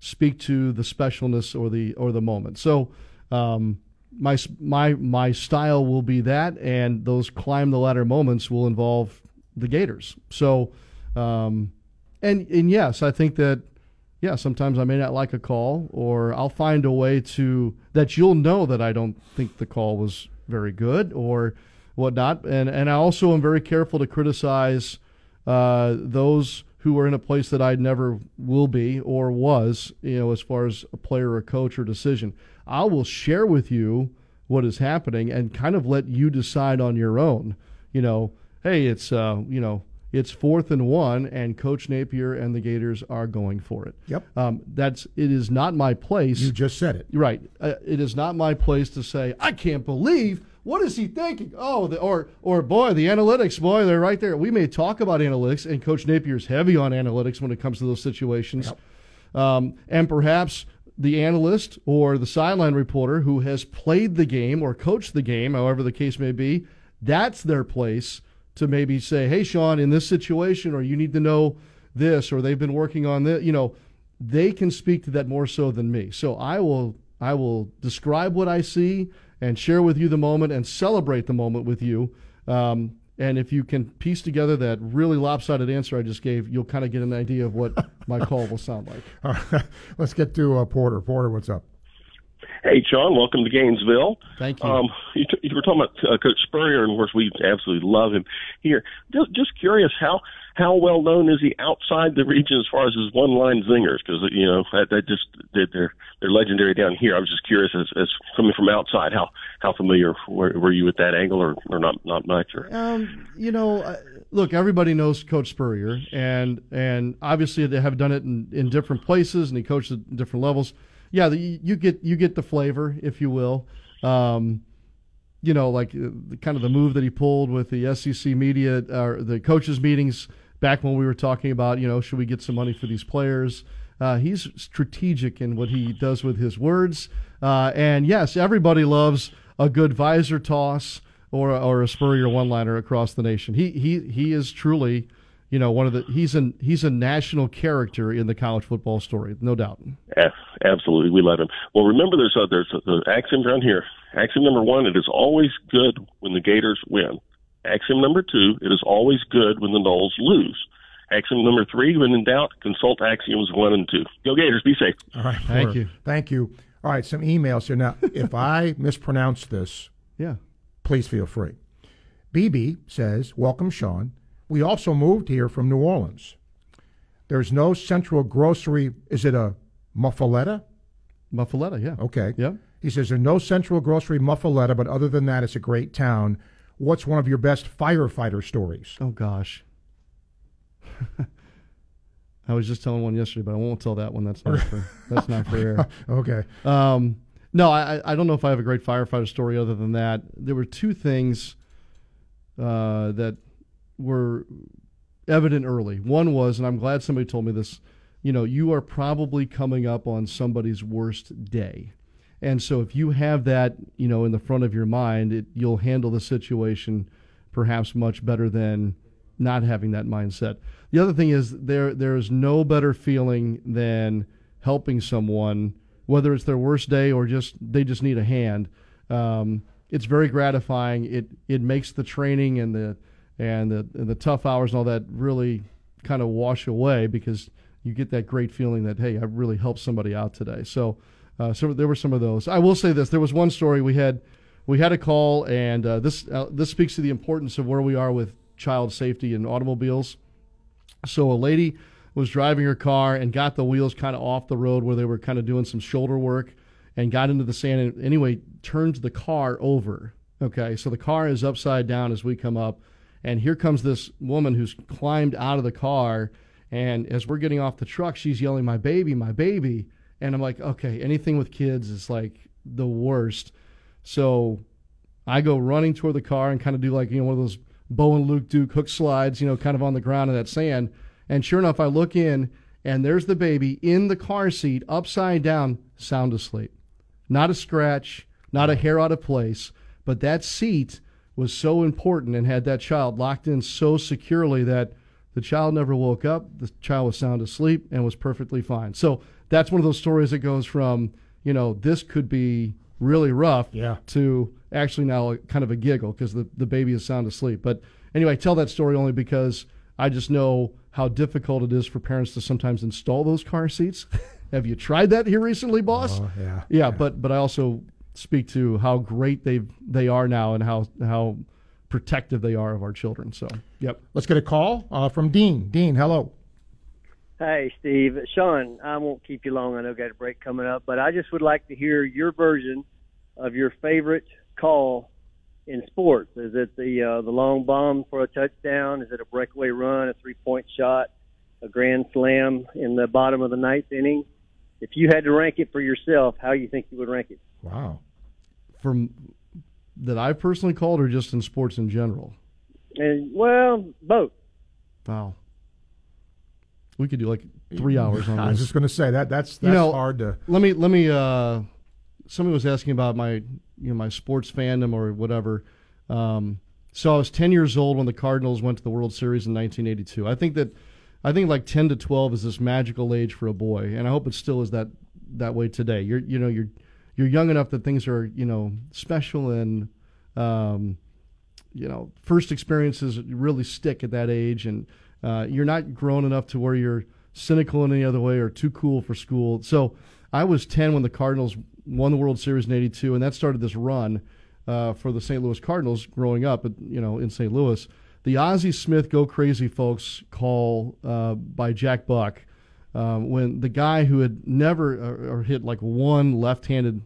speak to the specialness or the or the moment. So um, my my my style will be that, and those climb the ladder moments will involve the Gators. So, um, and and yes, I think that yeah, sometimes I may not like a call, or I'll find a way to that you'll know that I don't think the call was very good or whatnot. And and I also am very careful to criticize uh, those who are in a place that I never will be or was, you know, as far as a player or coach or decision. I will share with you what is happening and kind of let you decide on your own. You know, hey, it's uh, you know, it's fourth and one, and Coach Napier and the Gators are going for it. Yep. Um, that's it is not my place. You just said it. Right. Uh, it is not my place to say I can't believe what is he thinking? Oh, the, or or boy, the analytics, boy, they're right there. We may talk about analytics, and Coach Napier's heavy on analytics when it comes to those situations. Yep. Um, and perhaps the analyst or the sideline reporter who has played the game or coached the game, however the case may be, that's their place to maybe say, "Hey, Sean, in this situation, or you need to know this, or they've been working on this." You know, they can speak to that more so than me. So I will I will describe what I see and share with you the moment and celebrate the moment with you. Um, and if you can piece together that really lopsided answer I just gave, you'll kind of get an idea of what my call will sound like. All right. Let's get to uh, Porter. Porter, what's up? Hey, Sean, welcome to Gainesville. Thank you. Um, you, t- you were talking about uh, Coach Spurrier, and of course, we absolutely love him here. Just, just curious, how how well known is he outside the region as far as his one line zingers? Because you know that, that just they're they're legendary down here. I was just curious, as, as coming from outside, how how familiar were, were you with that angle, or, or not not much? Or um, you know, uh, look, everybody knows Coach Spurrier, and and obviously they have done it in, in different places, and he coached at different levels. Yeah, the, you get you get the flavor, if you will. Um, you know, like uh, kind of the move that he pulled with the SEC media or the coaches meetings back when we were talking about, you know, should we get some money for these players? Uh, he's strategic in what he does with his words. Uh, and yes, everybody loves a good visor toss or, or a Spurrier one liner across the nation. He, he, he is truly, you know, one of the, he's an, he's a national character in the college football story, no doubt. Absolutely. We love him. Well, remember there's a, there's axiom around here. Axiom number one, it is always good when the Gators win. Axiom number two, it is always good when the Noles lose. Axiom number three, when in doubt, consult axioms one and two. Go Gators, be safe. All right. Thank you. Thank you. All right, some emails here. Now, if I mispronounce this, yeah, please feel free. BB says, Welcome, Sean. We also moved here from New Orleans. There's no central grocery. Is it a muffaletta? Muffaletta, yeah. Okay. Yeah. He says there's no central grocery muffaletta, but other than that, it's a great town. What's one of your best firefighter stories? Oh gosh. I was just telling one yesterday, but I won't tell that one. That's not for that's not for air. okay. Um, no, I I don't know if I have a great firefighter story other than that. There were two things uh, that were evident early. One was, and I'm glad somebody told me this. You know, you are probably coming up on somebody's worst day. And so if you have that, you know, in the front of your mind, it, you'll handle the situation perhaps much better than not having that mindset. The other thing is there there is no better feeling than helping someone, whether it's their worst day or just they just need a hand. Um, it's very gratifying. It it makes the training and the and the and the tough hours and all that really kind of wash away because you get that great feeling that hey, I really helped somebody out today. So uh, so there were some of those. I will say this: there was one story we had. We had a call, and uh, this uh, this speaks to the importance of where we are with child safety in automobiles. So a lady was driving her car and got the wheels kind of off the road where they were kind of doing some shoulder work, and got into the sand. And anyway, turned the car over. Okay, so the car is upside down as we come up, and here comes this woman who's climbed out of the car. And as we're getting off the truck, she's yelling, "My baby, my baby!" And I'm like, okay, anything with kids is like the worst. So I go running toward the car and kind of do like, you know, one of those Bo and Luke Duke hook slides, you know, kind of on the ground in that sand. And sure enough, I look in and there's the baby in the car seat, upside down, sound asleep. Not a scratch, not a hair out of place, but that seat was so important and had that child locked in so securely that the child never woke up. The child was sound asleep and was perfectly fine. So that's one of those stories that goes from, you know, this could be really rough Yeah. to actually now kind of a giggle because the, the baby is sound asleep. But anyway, I tell that story only because I just know how difficult it is for parents to sometimes install those car seats. Have you tried that here recently, boss? Oh, yeah. yeah, but but I also speak to how great they they are now and how how protective they are of our children. So, yep. Let's get a call uh, from Dean. Dean, hello. Hey, Steve. Sean, I won't keep you long. I know got a break coming up, but I just would like to hear your version of your favorite call in sports. Is it the uh, the long bomb for a touchdown? Is it a breakaway run, a three point shot, a grand slam in the bottom of the ninth inning? If you had to rank it for yourself, how you think you would rank it? Wow. From that I personally called or just in sports in general? And well, both. Wow. We could do like three hours on I was this. just going to say that that's that's you know, hard to. Let me let me. Uh, somebody was asking about my you know my sports fandom or whatever. Um, so I was 10 years old when the Cardinals went to the World Series in 1982. I think that I think like 10 to 12 is this magical age for a boy, and I hope it still is that that way today. You're you know you're you're young enough that things are you know special and um, you know first experiences really stick at that age, and uh, you're not grown enough to where you're cynical in any other way or too cool for school. So I was 10 when the Cardinals won the World Series in '82, and that started this run uh, for the St. Louis Cardinals growing up, at, you know, in St. Louis. The Ozzie Smith "Go Crazy, Folks" call uh, by Jack Buck, um, when the guy who had never or, or hit like one left-handed,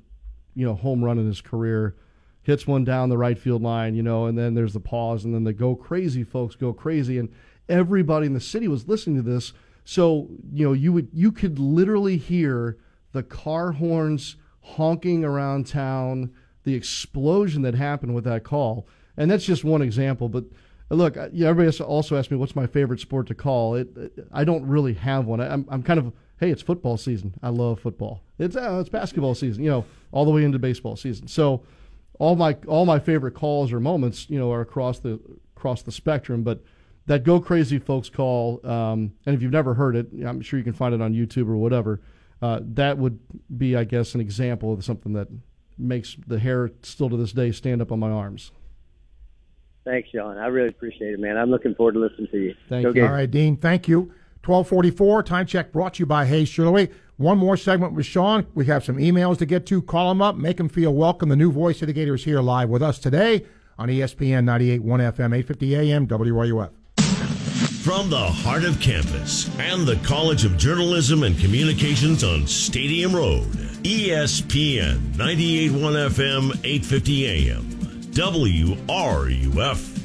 you know, home run in his career, hits one down the right field line, you know, and then there's the pause, and then the "Go Crazy, Folks, Go Crazy," and everybody in the city was listening to this. So you know, you would you could literally hear the car horns honking around town, the explosion that happened with that call. And that's just one example. But uh, look, uh, everybody also asked me what's my favorite sport to call. It, it I don't really have one. I'm, I'm kind of hey, it's football season. I love football. It's uh, it's basketball season. You know, all the way into baseball season. So all my all my favorite calls or moments, you know, are across the across the spectrum. But that "Go Crazy" folks call, um, and if you've never heard it, I'm sure you can find it on YouTube or whatever. Uh, that would be, I guess, an example of something that makes the hair still to this day stand up on my arms. Thanks, Sean. I really appreciate it, man. I'm looking forward to listening to you. Thank Go you. Gators. All right, Dean, thank you. 1244, time check brought to you by Hayes Shirley. One more segment with Sean. We have some emails to get to. Call him up, make him feel welcome. The new voice of the Gators here live with us today on ESPN 98.1 FM, 850 AM, WRUF. From the heart of campus and the College of Journalism and Communications on Stadium Road, ESPN 98.1 FM, 850 AM, WRUF.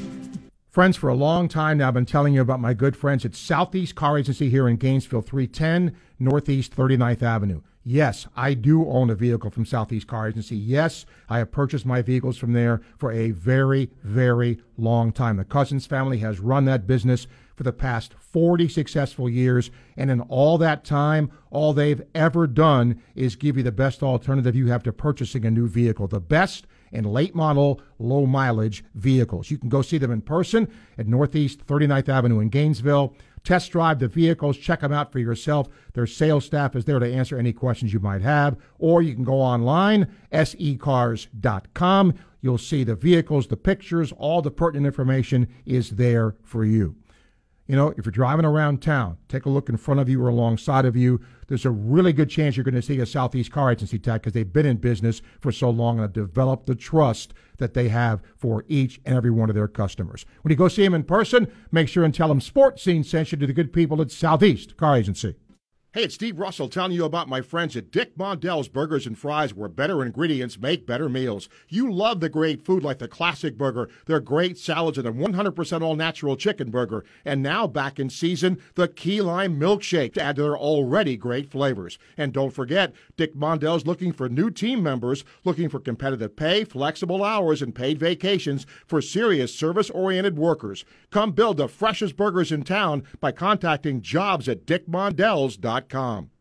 Friends, for a long time now, I've been telling you about my good friends at Southeast Car Agency here in Gainesville, 310 Northeast 39th Avenue. Yes, I do own a vehicle from Southeast Car Agency. Yes, I have purchased my vehicles from there for a very, very long time. The Cousins family has run that business for the past 40 successful years, and in all that time, all they've ever done is give you the best alternative you have to purchasing a new vehicle. The best and late model, low mileage vehicles. You can go see them in person at Northeast 39th Avenue in Gainesville. Test drive the vehicles, check them out for yourself. Their sales staff is there to answer any questions you might have. Or you can go online, secars.com. You'll see the vehicles, the pictures, all the pertinent information is there for you. You know, if you're driving around town, take a look in front of you or alongside of you. There's a really good chance you're going to see a Southeast Car Agency tag because they've been in business for so long and have developed the trust that they have for each and every one of their customers. When you go see them in person, make sure and tell them Sports Scene sent you to the good people at Southeast Car Agency. Hey, it's Steve Russell telling you about my friends at Dick Mondell's Burgers and Fries, where better ingredients make better meals. You love the great food like the classic burger, their great salads, and the 100% all natural chicken burger. And now back in season, the key lime milkshake to add to their already great flavors. And don't forget, Dick Mondell's looking for new team members, looking for competitive pay, flexible hours, and paid vacations for serious service oriented workers. Come build the freshest burgers in town by contacting jobs at dickmondells.com. Amazon.com.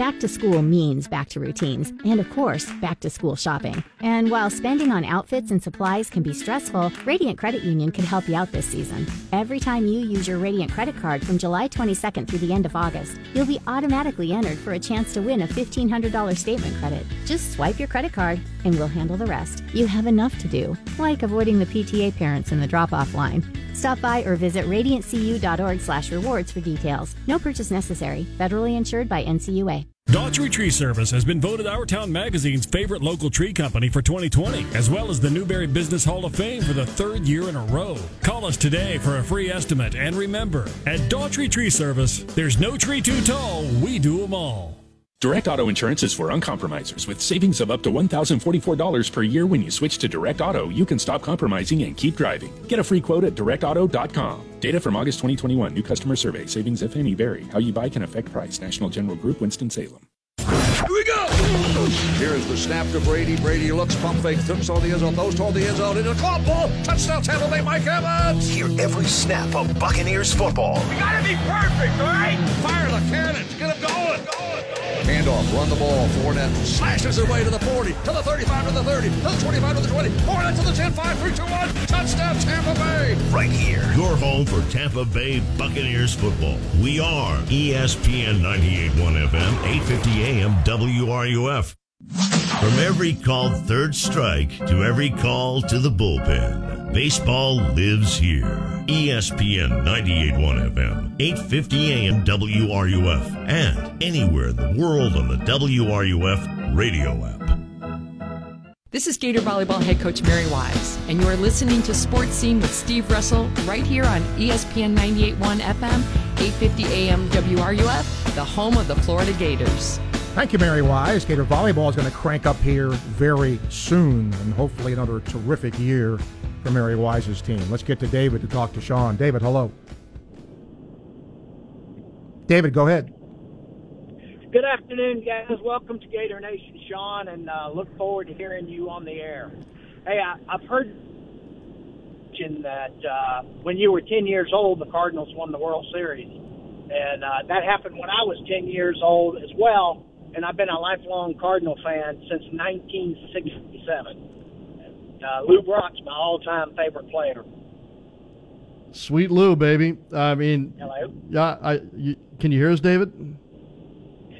Back to school means back to routines, and of course, back to school shopping. And while spending on outfits and supplies can be stressful, Radiant Credit Union can help you out this season. Every time you use your Radiant credit card from July 22nd through the end of August, you'll be automatically entered for a chance to win a $1,500 statement credit. Just swipe your credit card, and we'll handle the rest. You have enough to do, like avoiding the PTA parents in the drop-off line. Stop by or visit radiantcu.org slash rewards for details. No purchase necessary. Federally insured by NCUA. Daughtry Tree Service has been voted Our Town Magazine's favorite local tree company for 2020, as well as the Newberry Business Hall of Fame for the third year in a row. Call us today for a free estimate, and remember, at Daughtry Tree Service, there's no tree too tall, we do them all. Direct Auto Insurance is for uncompromisers with savings of up to $1,044 per year when you switch to Direct Auto. You can stop compromising and keep driving. Get a free quote at directauto.com. Data from August 2021. New customer survey. Savings, if any, vary. How you buy can affect price. National General Group, Winston-Salem. Here we go! Here's the snap to Brady. Brady looks, pump fake, tips on the end zone, throws toward the end zone, into the club ball. Touchdown, Tampa Bay, Mike Evans! Hear every snap of Buccaneers football. We gotta be perfect, all right? Fire the cannons, get them going! Handoff, run the ball. Fournette slashes his way to the 40, to the 35, to the 30, to the 25, to the 20. Fournette to the 10, 5, 3, 2, 1. Touchdown, Tampa Bay! Right here. Your home for Tampa Bay Buccaneers football. We are ESPN 98.1 FM, 850 AM WRUF. From every called third strike to every call to the bullpen, baseball lives here. ESPN 98.1 FM, 850 AM WRUF, and anywhere in the world on the WRUF radio app. This is Gator Volleyball head coach Mary Wise, and you are listening to Sports Scene with Steve Russell right here on ESPN 98.1 FM, 850 AM WRUF, the home of the Florida Gators. Thank you, Mary Wise. Gator Volleyball is going to crank up here very soon, and hopefully another terrific year for Mary Wise's team. Let's get to David to talk to Sean. David, hello. David, go ahead. Good afternoon, guys. Welcome to Gator Nation, Sean, and uh, look forward to hearing you on the air. Hey, I, I've heard that uh, when you were 10 years old, the Cardinals won the World Series. And uh, that happened when I was 10 years old as well, and I've been a lifelong Cardinal fan since 1967. Uh, Lou Brock's my all-time favorite player. Sweet Lou, baby. I mean, Hello? yeah. I you, can you hear us, David?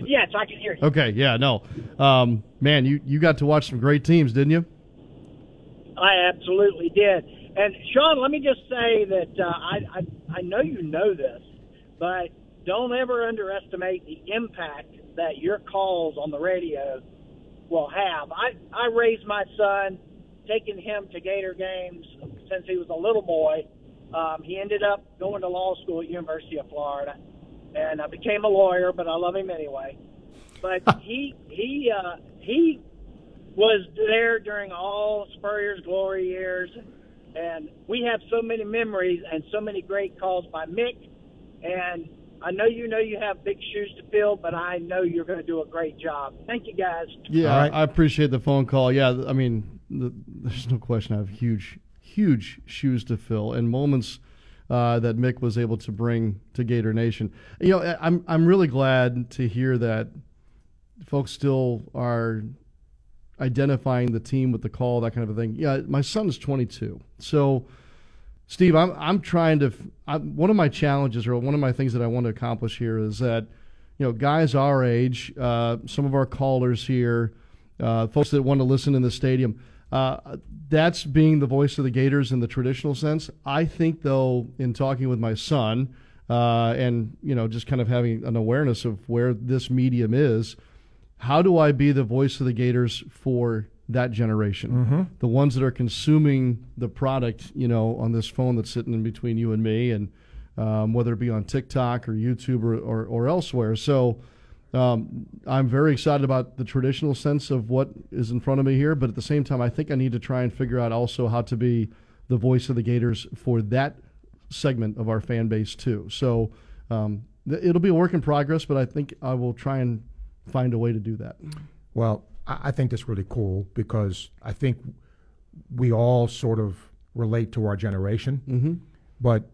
Yes, I can hear you. Okay, yeah, no, um, man, you you got to watch some great teams, didn't you? I absolutely did. And Sean, let me just say that uh, I, I I know you know this, but don't ever underestimate the impact that your calls on the radio will have. I I raised my son, taking him to Gator games since he was a little boy. Um, he ended up going to law school at University of Florida, and I became a lawyer, but I love him anyway. But he he uh, he was there during all Spurrier's glory years, and we have so many memories and so many great calls by Mick. And I know you know you have big shoes to fill, but I know you're going to do a great job. Thank you, guys. Yeah, I appreciate the phone call. Yeah, I mean, the, there's no question I have huge, huge shoes to fill and moments uh, that Mick was able to bring to Gator Nation. You know, I'm I'm really glad to hear that folks still are identifying the team with the call, that kind of a thing. Yeah, my son is 22, so. Steve, I'm I'm trying to. I'm, one of my challenges, or one of my things that I want to accomplish here, is that you know, guys our age, uh, some of our callers here, uh, folks that want to listen in the stadium, uh, that's being the voice of the Gators in the traditional sense. I think, though, in talking with my son, uh, and you know, just kind of having an awareness of where this medium is, how do I be the voice of the Gators for that generation, Mhm. the ones that are consuming the product, you know, on this phone that's sitting in between you and me, and um, whether it be on TikTok or YouTube or, or, or elsewhere. So um, I'm very excited about the traditional sense of what is in front of me here, but at the same time, I think I need to try and figure out also how to be the voice of the Gators for that segment of our fan base too. So um, th- it'll be a work in progress, but I think I will try and find a way to do that. Well, I I think that's really cool because I think we all sort of relate to our generation. Mhm. But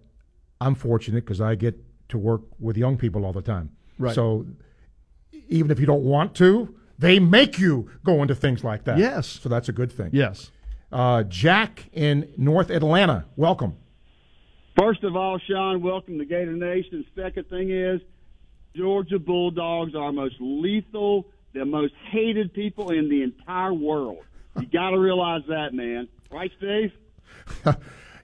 I'm fortunate because I get to work with young people all the time. Right. So even if you don't want to, they make you go into things like that. Yes. So that's a good thing. Yes. Uh, Jack in North Atlanta, welcome. First of all, Sean, welcome to Gator Nation. Second thing is, Georgia Bulldogs are most lethal, the most hated people in the entire world. You got to realize that, man. Right, Steve?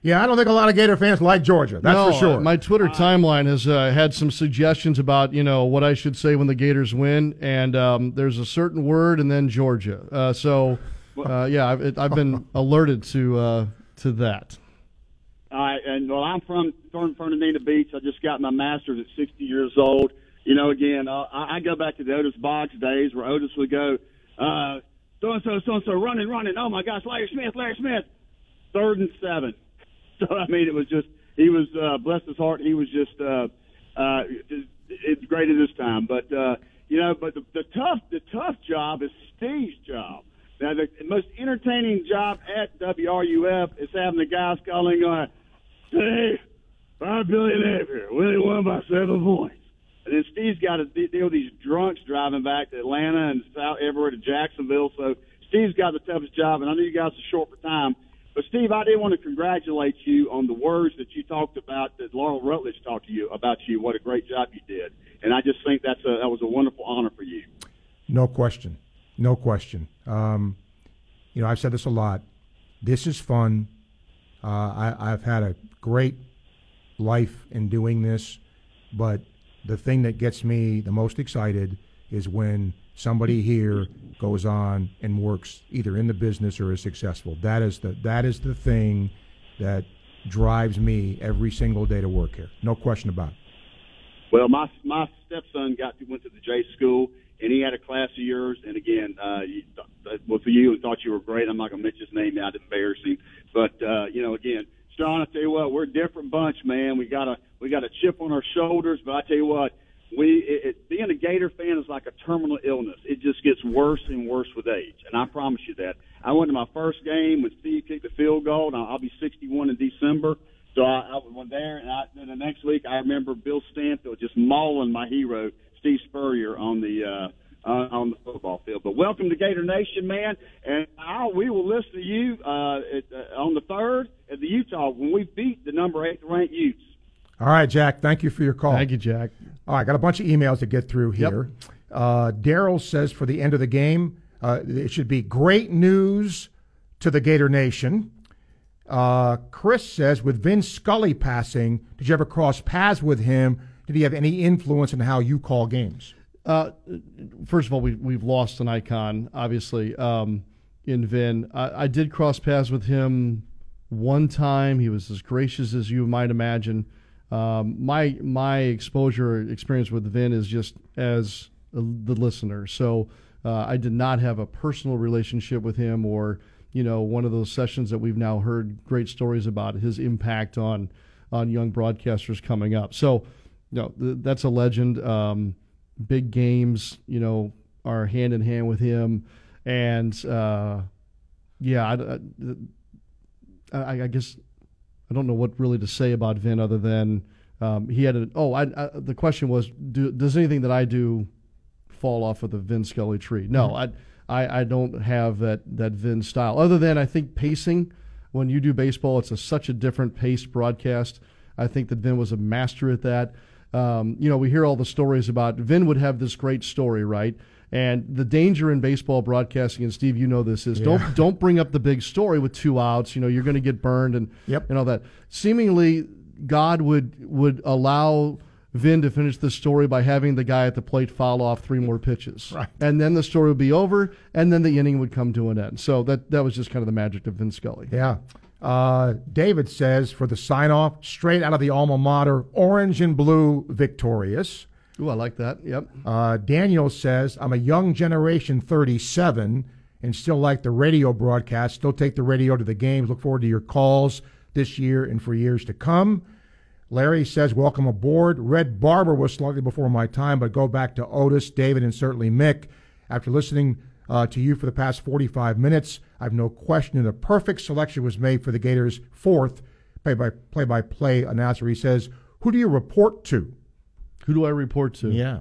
Yeah, I don't think a lot of Gator fans like Georgia. That's no, for sure. uh, My Twitter timeline has uh, had some suggestions about you know what I should say when the Gators win, and um, there's a certain word and then Georgia. Uh, so uh, yeah, I've, it, I've been alerted to uh, to that. All right, and well, I'm from from Fernandina Beach. I just got my master's at 60 years old. You know, again, uh, I, I go back to the Otis Boggs days where Otis would go, uh, so and so, so and so, running, running. Oh my gosh, Larry Smith, Larry Smith, third and seven. So I mean, it was just he was uh, bless his heart. He was just uh, uh, it's great at this time. But uh, you know, but the, the tough the tough job is Steve's job. Now, the most entertaining job at WRUF is having the guys calling on, Steve, five billion here. We only won by seven points. And then Steve's got to de- deal with these drunks driving back to Atlanta and south everywhere to Jacksonville. So Steve's got the toughest job, and I know you guys are short for time. But Steve, I did want to congratulate you on the words that you talked about that Laurel Rutledge talked to you about you. What a great job you did, and I just think that's a that was a wonderful honor for you. No question. No question. Um, you know, I've said this a lot. This is fun. Uh, I, I've had a great life in doing this, but the thing that gets me the most excited is when somebody here goes on and works either in the business or is successful. That is the that is the thing that drives me every single day to work here. No question about it. Well, my my stepson got went to the J school, and he had a class of yours. And again, uh, well, for you, and thought you were great. I'm not going to mention his name out, embarrassing. But uh, you know, again, Sean, I tell you what, we're a different bunch, man. We got a we got a chip on our shoulders, but I tell you what, we it, it, being a Gator fan is like a terminal illness. It just gets worse and worse with age, and I promise you that. I went to my first game when Steve kicked the field goal, and I'll, be 61 in December. So I, I went there, and I, then the next week I remember Bill Stanfill just mauling my hero Steve Spurrier on the uh, on, on the football field. But welcome to Gator Nation, man, and I, we will listen to you uh, at, uh, on the third at the Utah when we beat the number eight ranked Utes. All right, Jack. Thank you for your call. Thank you, Jack. All right, got a bunch of emails to get through here. Uh, Daryl says for the end of the game, uh, it should be great news to the Gator Nation. Uh, Chris says, with Vin Scully passing, did you ever cross paths with him? Did he have any influence in how you call games? Uh, first of all, we, we've lost an icon, obviously, um, in Vin. I, I did cross paths with him one time. He was as gracious as you might imagine. Um, my my exposure experience with Vin is just as the listener. So uh, I did not have a personal relationship with him, or you know, one of those sessions that we've now heard great stories about his impact on on young broadcasters coming up. So, you know, th- that's a legend. Um, big games, you know, are hand in hand with him, and uh, yeah, I, I, I guess I don't know what really to say about Vin other than um, he had a. Oh, I, I, the question was, do, does anything that I do fall off of the Vin Scully tree? No, Mm-hmm. I, I I don't have that that Vin style. Other than I think pacing. When you do baseball, it's a, such a different paced broadcast. I think that Vin was a master at that. Um, you know, we hear all the stories about Vin would have this great story, right? And the danger in baseball broadcasting, and Steve, you know this is Yeah. don't don't bring up the big story with two outs. You know, you're going to get burned and and all that. Seemingly, God would would allow Vin to finish the story by having the guy at the plate foul off three more pitches, Right. and then the story would be over, and then the inning would come to an end. So that that was just kind of the magic of Vin Scully. Yeah. Uh, David says for the sign off, straight out of the alma mater, orange and blue victorious. Ooh, I like that. Yep. Uh, Daniel says, I'm a young generation 37 and still like the radio broadcast, still take the radio to the games. Look forward to your calls this year and for years to come. Larry says, Welcome aboard. Red Barber was slightly before my time, but go back to Otis, David, and certainly Mick. After listening uh, to you for the past 45 minutes, I've no question that a perfect selection was made for the Gators' fourth play by play by play announcer. He says, Who do you report to? Who do I report to? Yeah.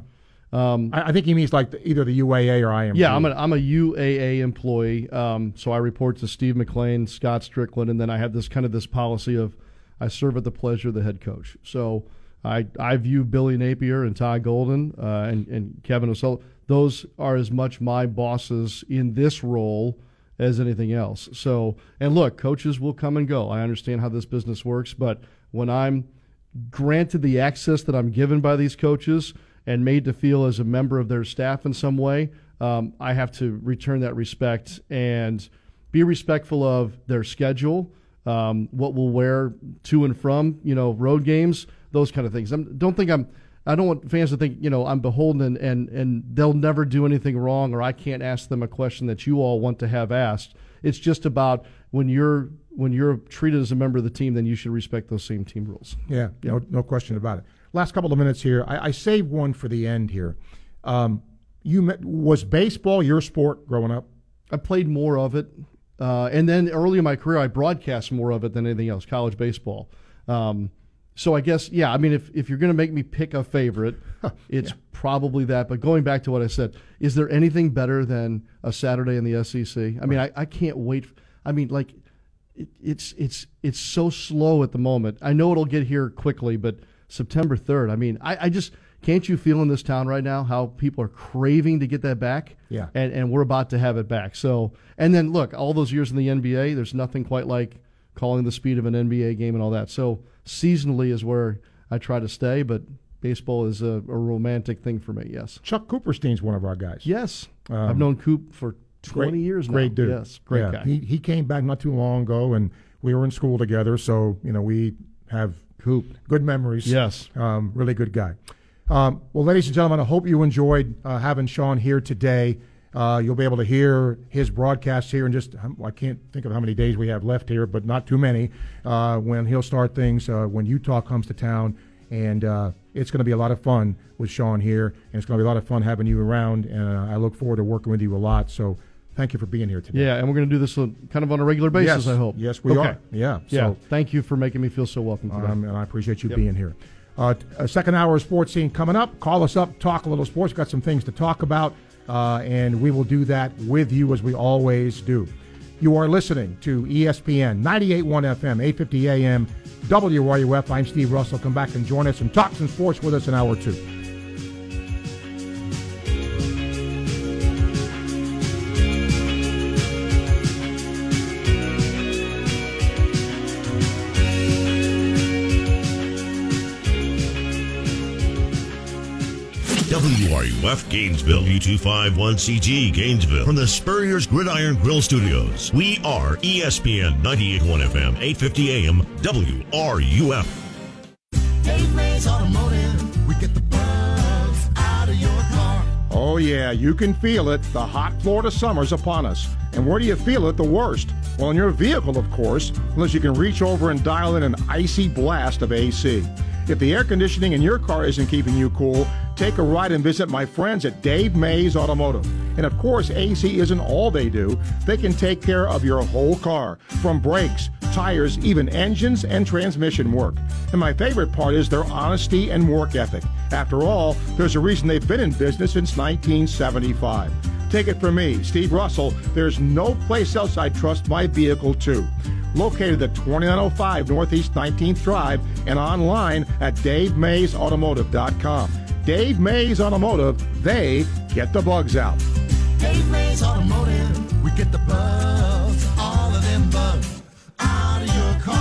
Um, I, I think he means like the, either the UAA or IMG. yeah, I'm a, I'm a UAA employee, um, so I report to Steve McClain, Scott Stricklin, and then I have this kind of this policy of I serve at the pleasure of the head coach. So I I view Billy Napier and Todd Golden uh, and and Kevin O'Sullivan. Those are as much my bosses in this role as anything else. So and look, coaches will come and go. I understand how this business works, but when I'm granted the access that I'm given by these coaches and made to feel as a member of their staff in some way, um, I have to return that respect and be respectful of their schedule, um, what we'll wear to and from, you know, road games, those kind of things. I don't think I'm. I don't want fans to think, you know, I'm beholden and, and, and they'll never do anything wrong or I can't ask them a question that you all want to have asked. It's just about when you're when you're treated as a member of the team, then you should respect those same team rules. Yeah, no, no question about it. Last couple of minutes here. I, I saved one for the end here. Um, you met, was baseball your sport growing up? I played more of it, uh, and then early in my career, I broadcast more of it than anything else. College baseball. Um, so I guess, yeah. I mean, if if you're going to make me pick a favorite, it's Yeah. probably that. But going back to what I said, is there anything better than a Saturday in the SEC? I mean, I, I can't wait. I mean, like, it, it's it's it's so slow at the moment. I know it'll get here quickly, but September third. I mean, I, I just can't you feel in this town right now how people are craving to get that back? Yeah. and and we're about to have it back. So, and then look, all those years in the NBA, there's nothing quite like calling the speed of an NBA game and all that. So, seasonally is where I try to stay, but baseball is a, a romantic thing for me. Yes. Chuck Cooperstein's one of our guys. Yes, Um, I've known Coop for 20 Great- years now. Great dude. Yes, great Yeah, guy. He he came back not too long ago, and we were in school together. So you know we have Coop good memories. Yes. um, really good guy. Um, well, ladies and gentlemen, I hope you enjoyed uh, having Sean here today. Uh, you'll be able to hear his broadcast here in just I can't think of how many days we have left here, but not too many. Uh, when he'll start things uh, when Utah comes to town, and uh, it's going to be a lot of fun with Sean here, and it's going to be a lot of fun having you around. And uh, I look forward to working with you a lot. So, thank you for being here today. Yeah, and we're going to do this kind of on a regular basis, Yes. I hope. Yes, we Okay. are. Yeah, Yeah. so- Thank you for making me feel so welcome today. Um, and I appreciate you Yep. being here. Uh, second hour of sports scene coming up. Call us up, talk a little sports. Got some things to talk about, uh, and we will do that with you as we always do. You are listening to ESPN 98.1 FM, 850 AM, WRUF. I'm Steve Russell. Come back and join us and talk some sports with us in hour two. WRUF Gainesville, U251CG Gainesville, from the Spurrier's Gridiron Grill Studios. We are ESPN 98.1 FM, 850 AM, WRUF. Dave Mays Automotive. We get the bugs out of your car. Oh, yeah, you can feel it. The hot Florida summer's upon us. And where do you feel it the worst? Well, in your vehicle, of course, unless you can reach over and dial in an icy blast of AC. If the air conditioning in your car isn't keeping you cool, take a ride and visit my friends at Dave Mays Automotive. And of course, AC isn't all they do. They can take care of your whole car, from brakes, tires, even engines and transmission work. And my favorite part is their honesty and work ethic. After all, there's a reason they've been in business since 1975. Take it from me, Steve Russell, there's no place else I trust my vehicle to. Located at 2905 Northeast 19th Drive and online at DaveMaysAutomotive.com. Dave Mays Automotive, they get the bugs out. Dave Mays Automotive. We get the bugs, all of them bugs, out of your car.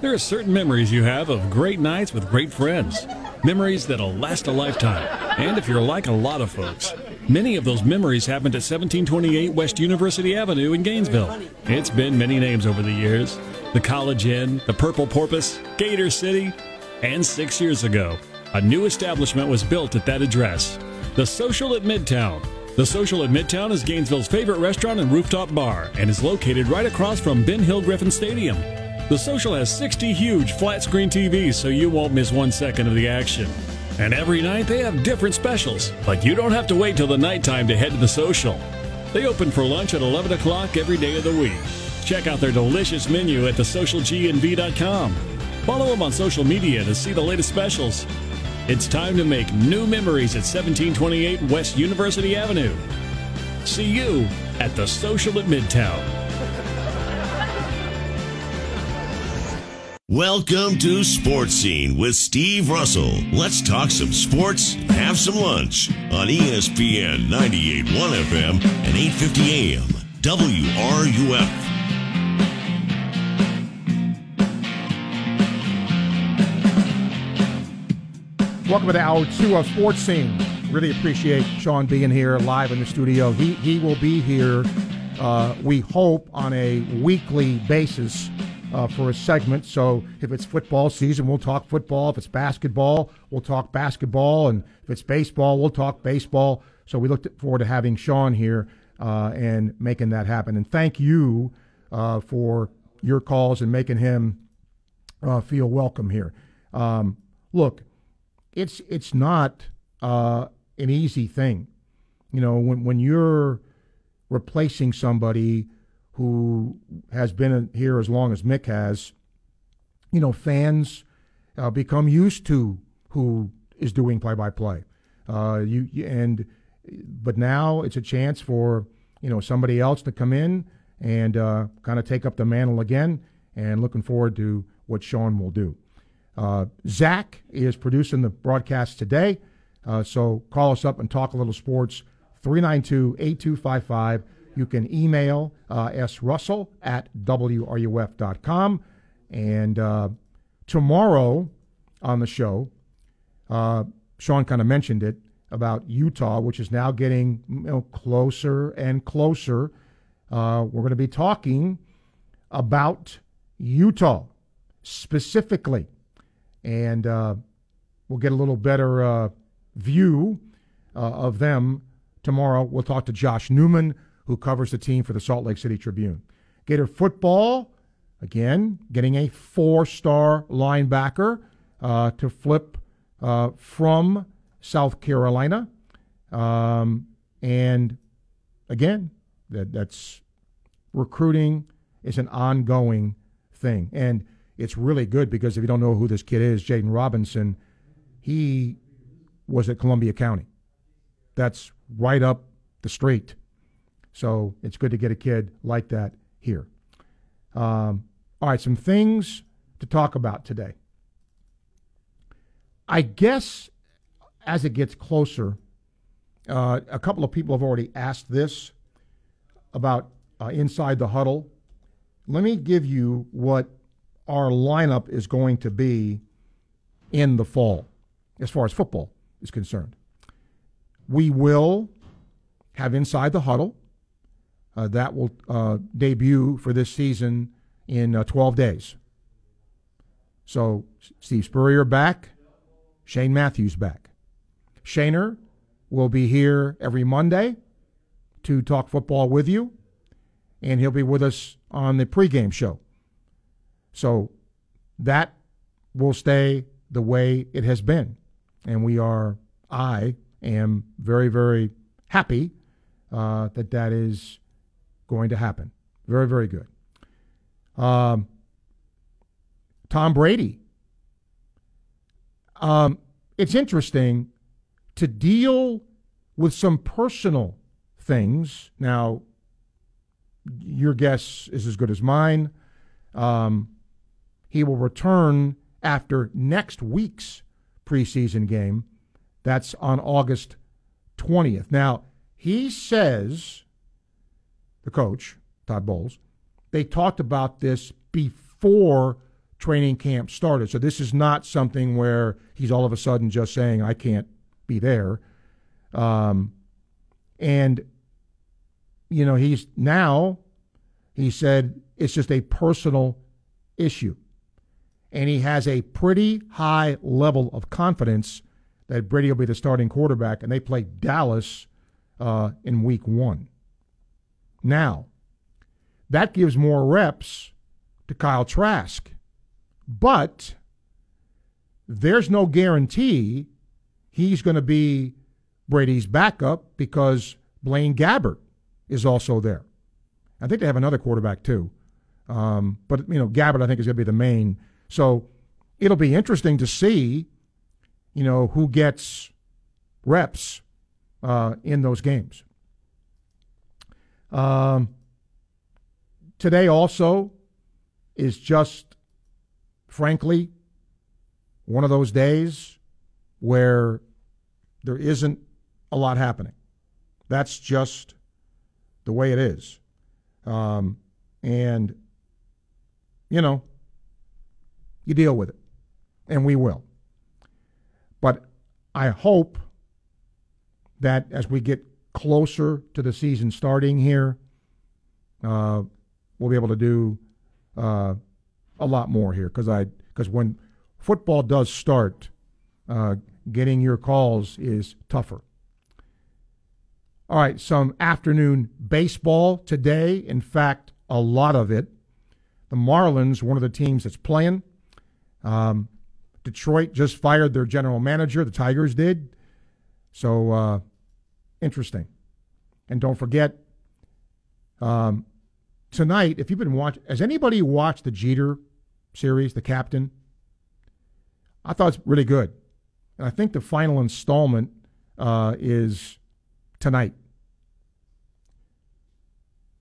There are certain memories you have of great nights with great friends. Memories that'll last a lifetime. And if you're like a lot of folks, many of those memories happened at 1728 West University Avenue in Gainesville. It's been many names over the years the College Inn, the Purple Porpoise, Gator City, and six years ago, a new establishment was built at that address the Social at Midtown. The Social at Midtown is Gainesville's favorite restaurant and rooftop bar and is located right across from Ben Hill Griffin Stadium. The Social has 60 huge flat screen TVs so you won't miss one second of the action. And every night they have different specials, like you don't have to wait till the nighttime to head to the Social. They open for lunch at 11 o'clock every day of the week. Check out their delicious menu at thesocialgnv.com. Follow them on social media to see the latest specials. It's time to make new memories at 1728 West University Avenue. See you at the Social at Midtown. Welcome to Sports Scene with Steve Russell. Let's talk some sports, have some lunch on ESPN 98.1 FM and 8:50 AM WRUF. Welcome to hour two of Sports Scene. Really appreciate Sean being here live in the studio. He he will be here, uh, we hope, on a weekly basis uh, for a segment. So if it's football season, we'll talk football. If it's basketball, we'll talk basketball. And if it's baseball, we'll talk baseball. So we look forward to having Sean here uh, and making that happen. And thank you uh, for your calls and making him uh, feel welcome here. Um, look, it's it's not uh, an easy thing. You know, when when you're replacing somebody who has been here as long as Mick has, you know, fans uh, become used to who is doing play by play. You you- and but now it's a chance for you know somebody else to come in and uh, kind of take up the mantle again. And looking forward to what Sean will do. Uh, Zach is producing the broadcast today. Uh, so call us up and talk a little sports. 392 8255. You can email uh, srussell at wruf.com. And uh, tomorrow on the show, uh, Sean kind of mentioned it about Utah, which is now getting you know, closer and closer. Uh, we're going to be talking about Utah specifically and uh, we'll get a little better uh, view uh, of them tomorrow. We'll talk to Josh Newman, who covers the team for the Salt Lake City Tribune. Gator football, again, getting a four star linebacker uh, to flip uh, from South Carolina. Um, and again, that, that's recruiting is an ongoing thing. And it's really good because if you don't know who this kid is, Jaden Robinson, he was at Columbia County. That's right up the street. So it's good to get a kid like that here. Um, all right, some things to talk about today. I guess as it gets closer, uh, a couple of people have already asked this about uh, inside the huddle. Let me give you what our lineup is going to be in the fall as far as football is concerned. We will have Inside the Huddle. Uh, that will uh, debut for this season in uh, 12 days. So Steve Spurrier back, Shane Matthews back. Shaner will be here every Monday to talk football with you, and he'll be with us on the pregame show. So that will stay the way it has been. And we are, I am very, very happy uh, that that is going to happen. Very, very good. Um, Tom Brady. Um, it's interesting to deal with some personal things. Now, your guess is as good as mine. Um, he will return after next week's preseason game. That's on August 20th. Now, he says, the coach, Todd Bowles, they talked about this before training camp started. So this is not something where he's all of a sudden just saying, I can't be there. Um, and, you know, he's now, he said, it's just a personal issue. And he has a pretty high level of confidence that Brady will be the starting quarterback, and they play Dallas uh, in week one. Now, that gives more reps to Kyle Trask, but there's no guarantee he's going to be Brady's backup because Blaine Gabbert is also there. I think they have another quarterback too. Um, but, you know, Gabbert, I think, is going to be the main. So it'll be interesting to see you know, who gets reps uh, in those games. Um, today also is just, frankly, one of those days where there isn't a lot happening. That's just the way it is. Um, and, you know, you deal with it. And we will. But I hope that as we get closer to the season starting here, uh, we'll be able to do uh, a lot more here because I because when football does start, uh, getting your calls is tougher. All right, some afternoon baseball today. In fact, a lot of it. The Marlins, one of the teams that's playing. Um, Detroit just fired their general manager. The Tigers did. So uh, interesting. And don't forget, um, tonight, if you've been watching, has anybody watched the Jeter series, The Captain? I thought it's really good. And I think the final installment uh, is tonight.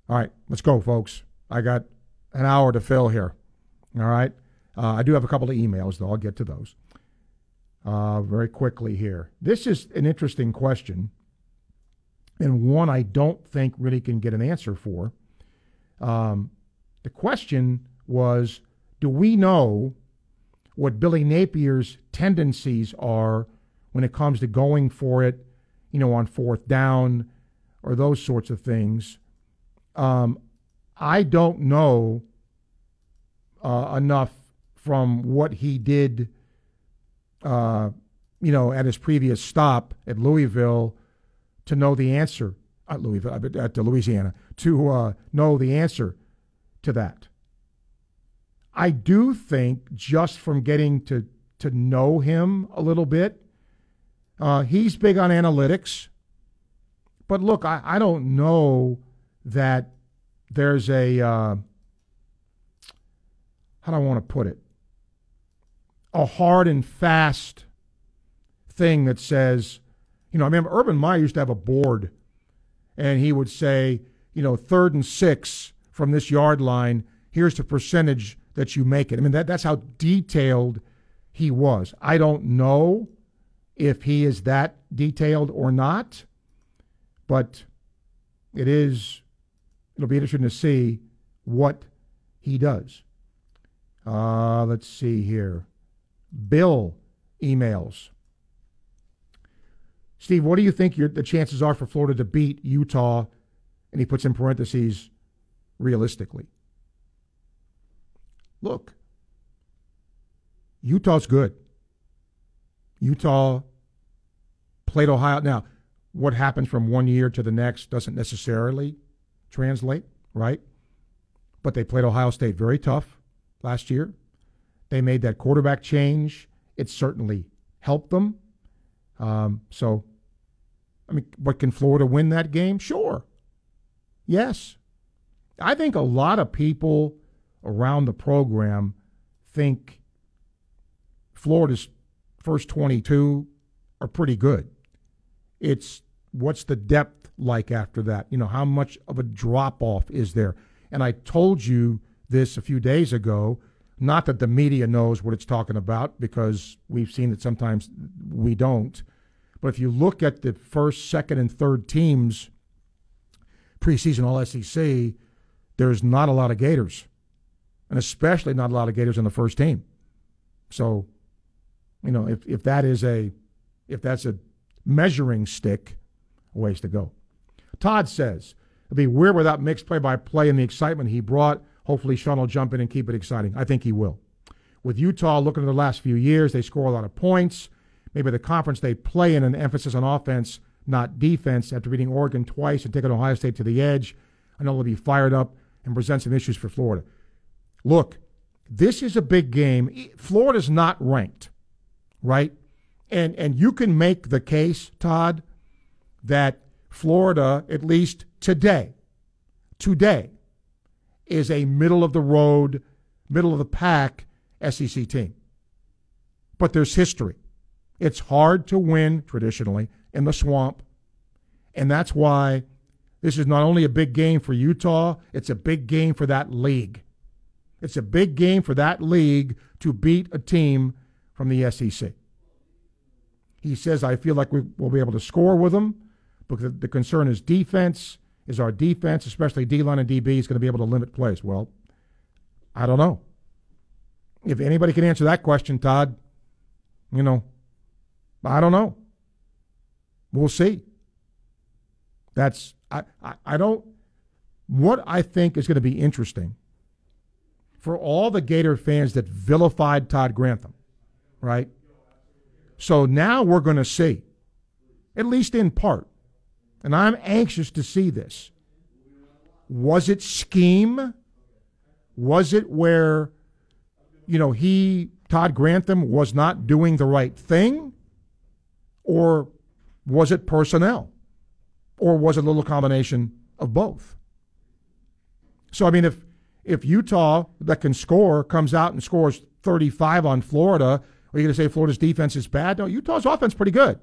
All right, let's go, folks. I got an hour to fill here. All right. Uh, I do have a couple of emails, though. I'll get to those uh, very quickly here. This is an interesting question, and one I don't think really can get an answer for. Um, the question was Do we know what Billy Napier's tendencies are when it comes to going for it, you know, on fourth down or those sorts of things? Um, I don't know uh, enough from what he did, uh, you know, at his previous stop at Louisville to know the answer at Louisville, at Louisiana, to uh, know the answer to that. I do think just from getting to to know him a little bit, uh, he's big on analytics. But look, I, I don't know that there's a uh, how do I want to put it? A hard and fast thing that says, you know, I remember Urban Meyer used to have a board, and he would say, you know, third and six from this yard line. Here's the percentage that you make it. I mean, that that's how detailed he was. I don't know if he is that detailed or not, but it is. It'll be interesting to see what he does. Uh, let's see here. Bill emails. Steve, what do you think your, the chances are for Florida to beat Utah? And he puts in parentheses, realistically. Look, Utah's good. Utah played Ohio. Now, what happens from one year to the next doesn't necessarily translate, right? But they played Ohio State very tough last year. They made that quarterback change. It certainly helped them. Um, so, I mean, but can Florida win that game? Sure. Yes. I think a lot of people around the program think Florida's first 22 are pretty good. It's what's the depth like after that? You know, how much of a drop off is there? And I told you this a few days ago. Not that the media knows what it's talking about because we've seen that sometimes we don't. But if you look at the first, second, and third teams preseason All SEC, there's not a lot of Gators, and especially not a lot of Gators on the first team. So, you know, if, if that is a if that's a measuring stick, a ways to go. Todd says it'd be weird without Mick's play by play and the excitement he brought. Hopefully, Sean will jump in and keep it exciting. I think he will. With Utah looking at the last few years, they score a lot of points. Maybe the conference they play in, an emphasis on offense, not defense, after beating Oregon twice and taking Ohio State to the edge. I know they'll be fired up and present some issues for Florida. Look, this is a big game. Florida's not ranked, right? And and you can make the case, Todd, that Florida, at least today, today, is a middle of the road, middle of the pack SEC team. But there's history. It's hard to win traditionally in the swamp. And that's why this is not only a big game for Utah, it's a big game for that league. It's a big game for that league to beat a team from the SEC. He says, I feel like we will be able to score with them because the concern is defense. Is our defense, especially D line and DB, is going to be able to limit plays? Well, I don't know. If anybody can answer that question, Todd, you know, I don't know. We'll see. That's I, I, I don't what I think is going to be interesting for all the Gator fans that vilified Todd Grantham, right? So now we're going to see, at least in part, and I'm anxious to see this. Was it scheme? Was it where, you know, he, Todd Grantham, was not doing the right thing? Or was it personnel? Or was it a little combination of both? So, I mean, if, if Utah, that can score, comes out and scores 35 on Florida, are you going to say Florida's defense is bad? No, Utah's offense pretty good.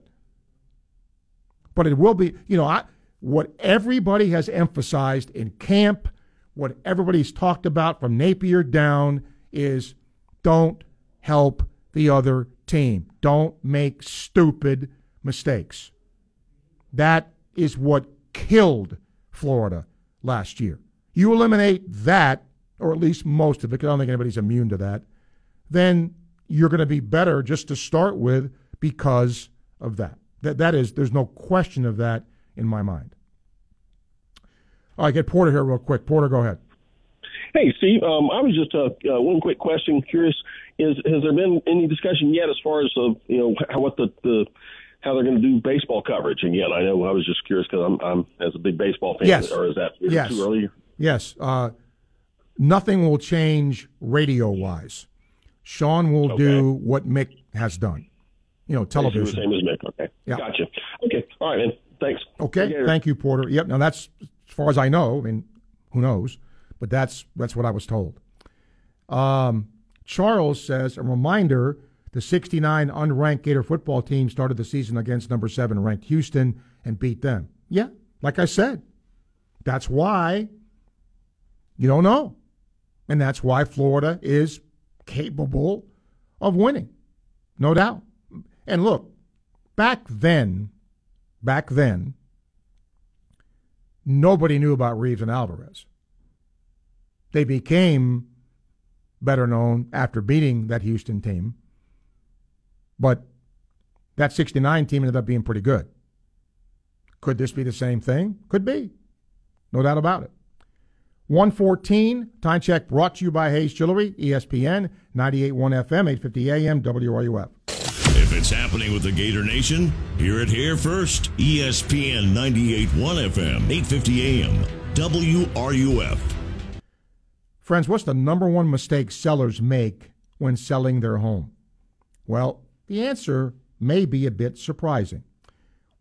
But it will be, you know, I, what everybody has emphasized in camp, what everybody's talked about from Napier down is don't help the other team. Don't make stupid mistakes. That is what killed Florida last year. You eliminate that, or at least most of it, because I don't think anybody's immune to that, then you're going to be better just to start with because of that. That that is, there's no question of that in my mind. All right, get Porter here real quick. Porter, go ahead. Hey, Steve. Um, I was just uh, uh, one quick question. Curious, is has there been any discussion yet as far as uh, you know how, what the, the how they're going to do baseball coverage? And yet, I know I was just curious because I'm, I'm as a big baseball fan. Yes. Or is that is yes. too early? Yes. Uh, nothing will change radio wise. Sean will Okay. do what Mick has done. You know, television. The same as Mick. Okay. Yeah. Gotcha. Okay. All right, man. Thanks. Okay, thank you, Porter. Yep. Now that's as far as I know. I mean, who knows? But that's that's what I was told. Um, Charles says a reminder: the 69 unranked Gator football team started the season against number seven ranked Houston and beat them. Yeah, like I said, that's why you don't know, and that's why Florida is capable of winning, no doubt. And look, back then, back then, nobody knew about Reaves and Alvarez. They became better known after beating that Houston team. But that 69 team ended up being pretty good. Could this be the same thing? Could be. No doubt about it. 114, time check brought to you by Hayes Jewelry, ESPN, 98.1 FM, 850 AM, WRUF. If it's happening with the Gator Nation, hear it here first. ESPN 98.1 FM, 850 AM, WRUF. Friends, what's the number one mistake sellers make when selling their home? Well, the answer may be a bit surprising.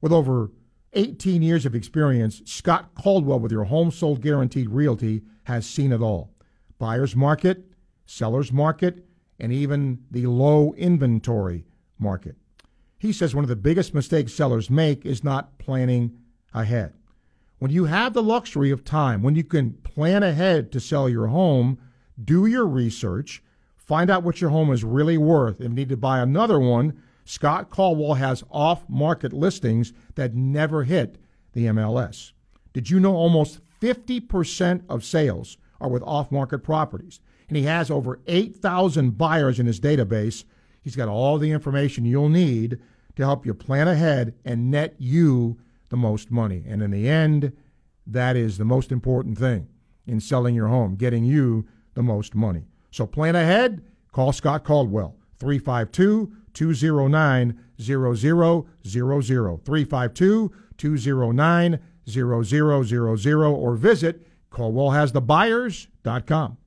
With over 18 years of experience, Scott Caldwell with your Home Sold Guaranteed Realty has seen it all. Buyer's market, seller's market, and even the low inventory market. He says one of the biggest mistakes sellers make is not planning ahead. When you have the luxury of time, when you can plan ahead to sell your home, do your research, find out what your home is really worth. If you need to buy another one, Scott Caldwell has off market listings that never hit the MLS. Did you know almost 50% of sales are with off market properties? And he has over 8,000 buyers in his database. He's got all the information you'll need to help you plan ahead and net you the most money. And in the end, that is the most important thing in selling your home, getting you the most money. So plan ahead, call Scott Caldwell, 352 209 0000, 352 209 0000, or visit CaldwellHasTheBuyers.com.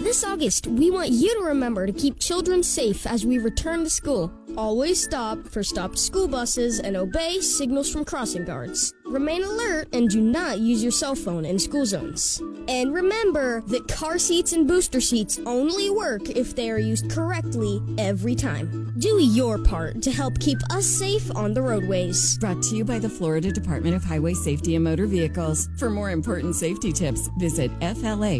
This August, we want you to remember to keep children safe as we return to school. Always stop for stopped school buses and obey signals from crossing guards. Remain alert and do not use your cell phone in school zones. And remember that car seats and booster seats only work if they are used correctly every time. Do your part to help keep us safe on the roadways. Brought to you by the Florida Department of Highway Safety and Motor Vehicles. For more important safety tips, visit flhsmv.gov.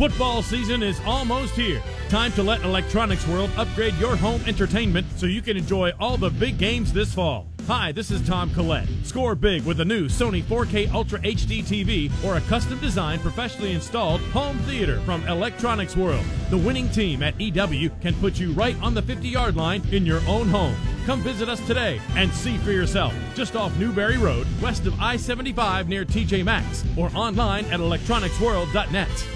Football season is almost here. Time to let Electronics World upgrade your home entertainment so you can enjoy all the big games this fall. Hi, this is Tom Collette. Score big with a new Sony 4K Ultra HD TV or a custom designed, professionally installed home theater from Electronics World. The winning team at EW can put you right on the 50 yard line in your own home. Come visit us today and see for yourself. Just off Newberry Road, west of I 75 near TJ Maxx, or online at electronicsworld.net.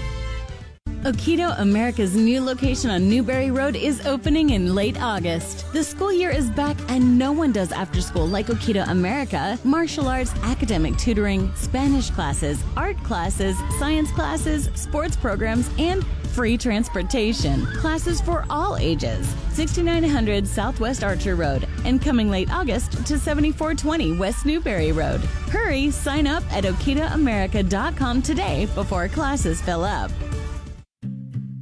Okito America's new location on Newberry Road is opening in late August. The school year is back and no one does after school like Okito America. Martial arts, academic tutoring, Spanish classes, art classes, science classes, sports programs, and free transportation. Classes for all ages. 6900 Southwest Archer Road and coming late August to 7420 West Newberry Road. Hurry, sign up at okitoamerica.com today before classes fill up.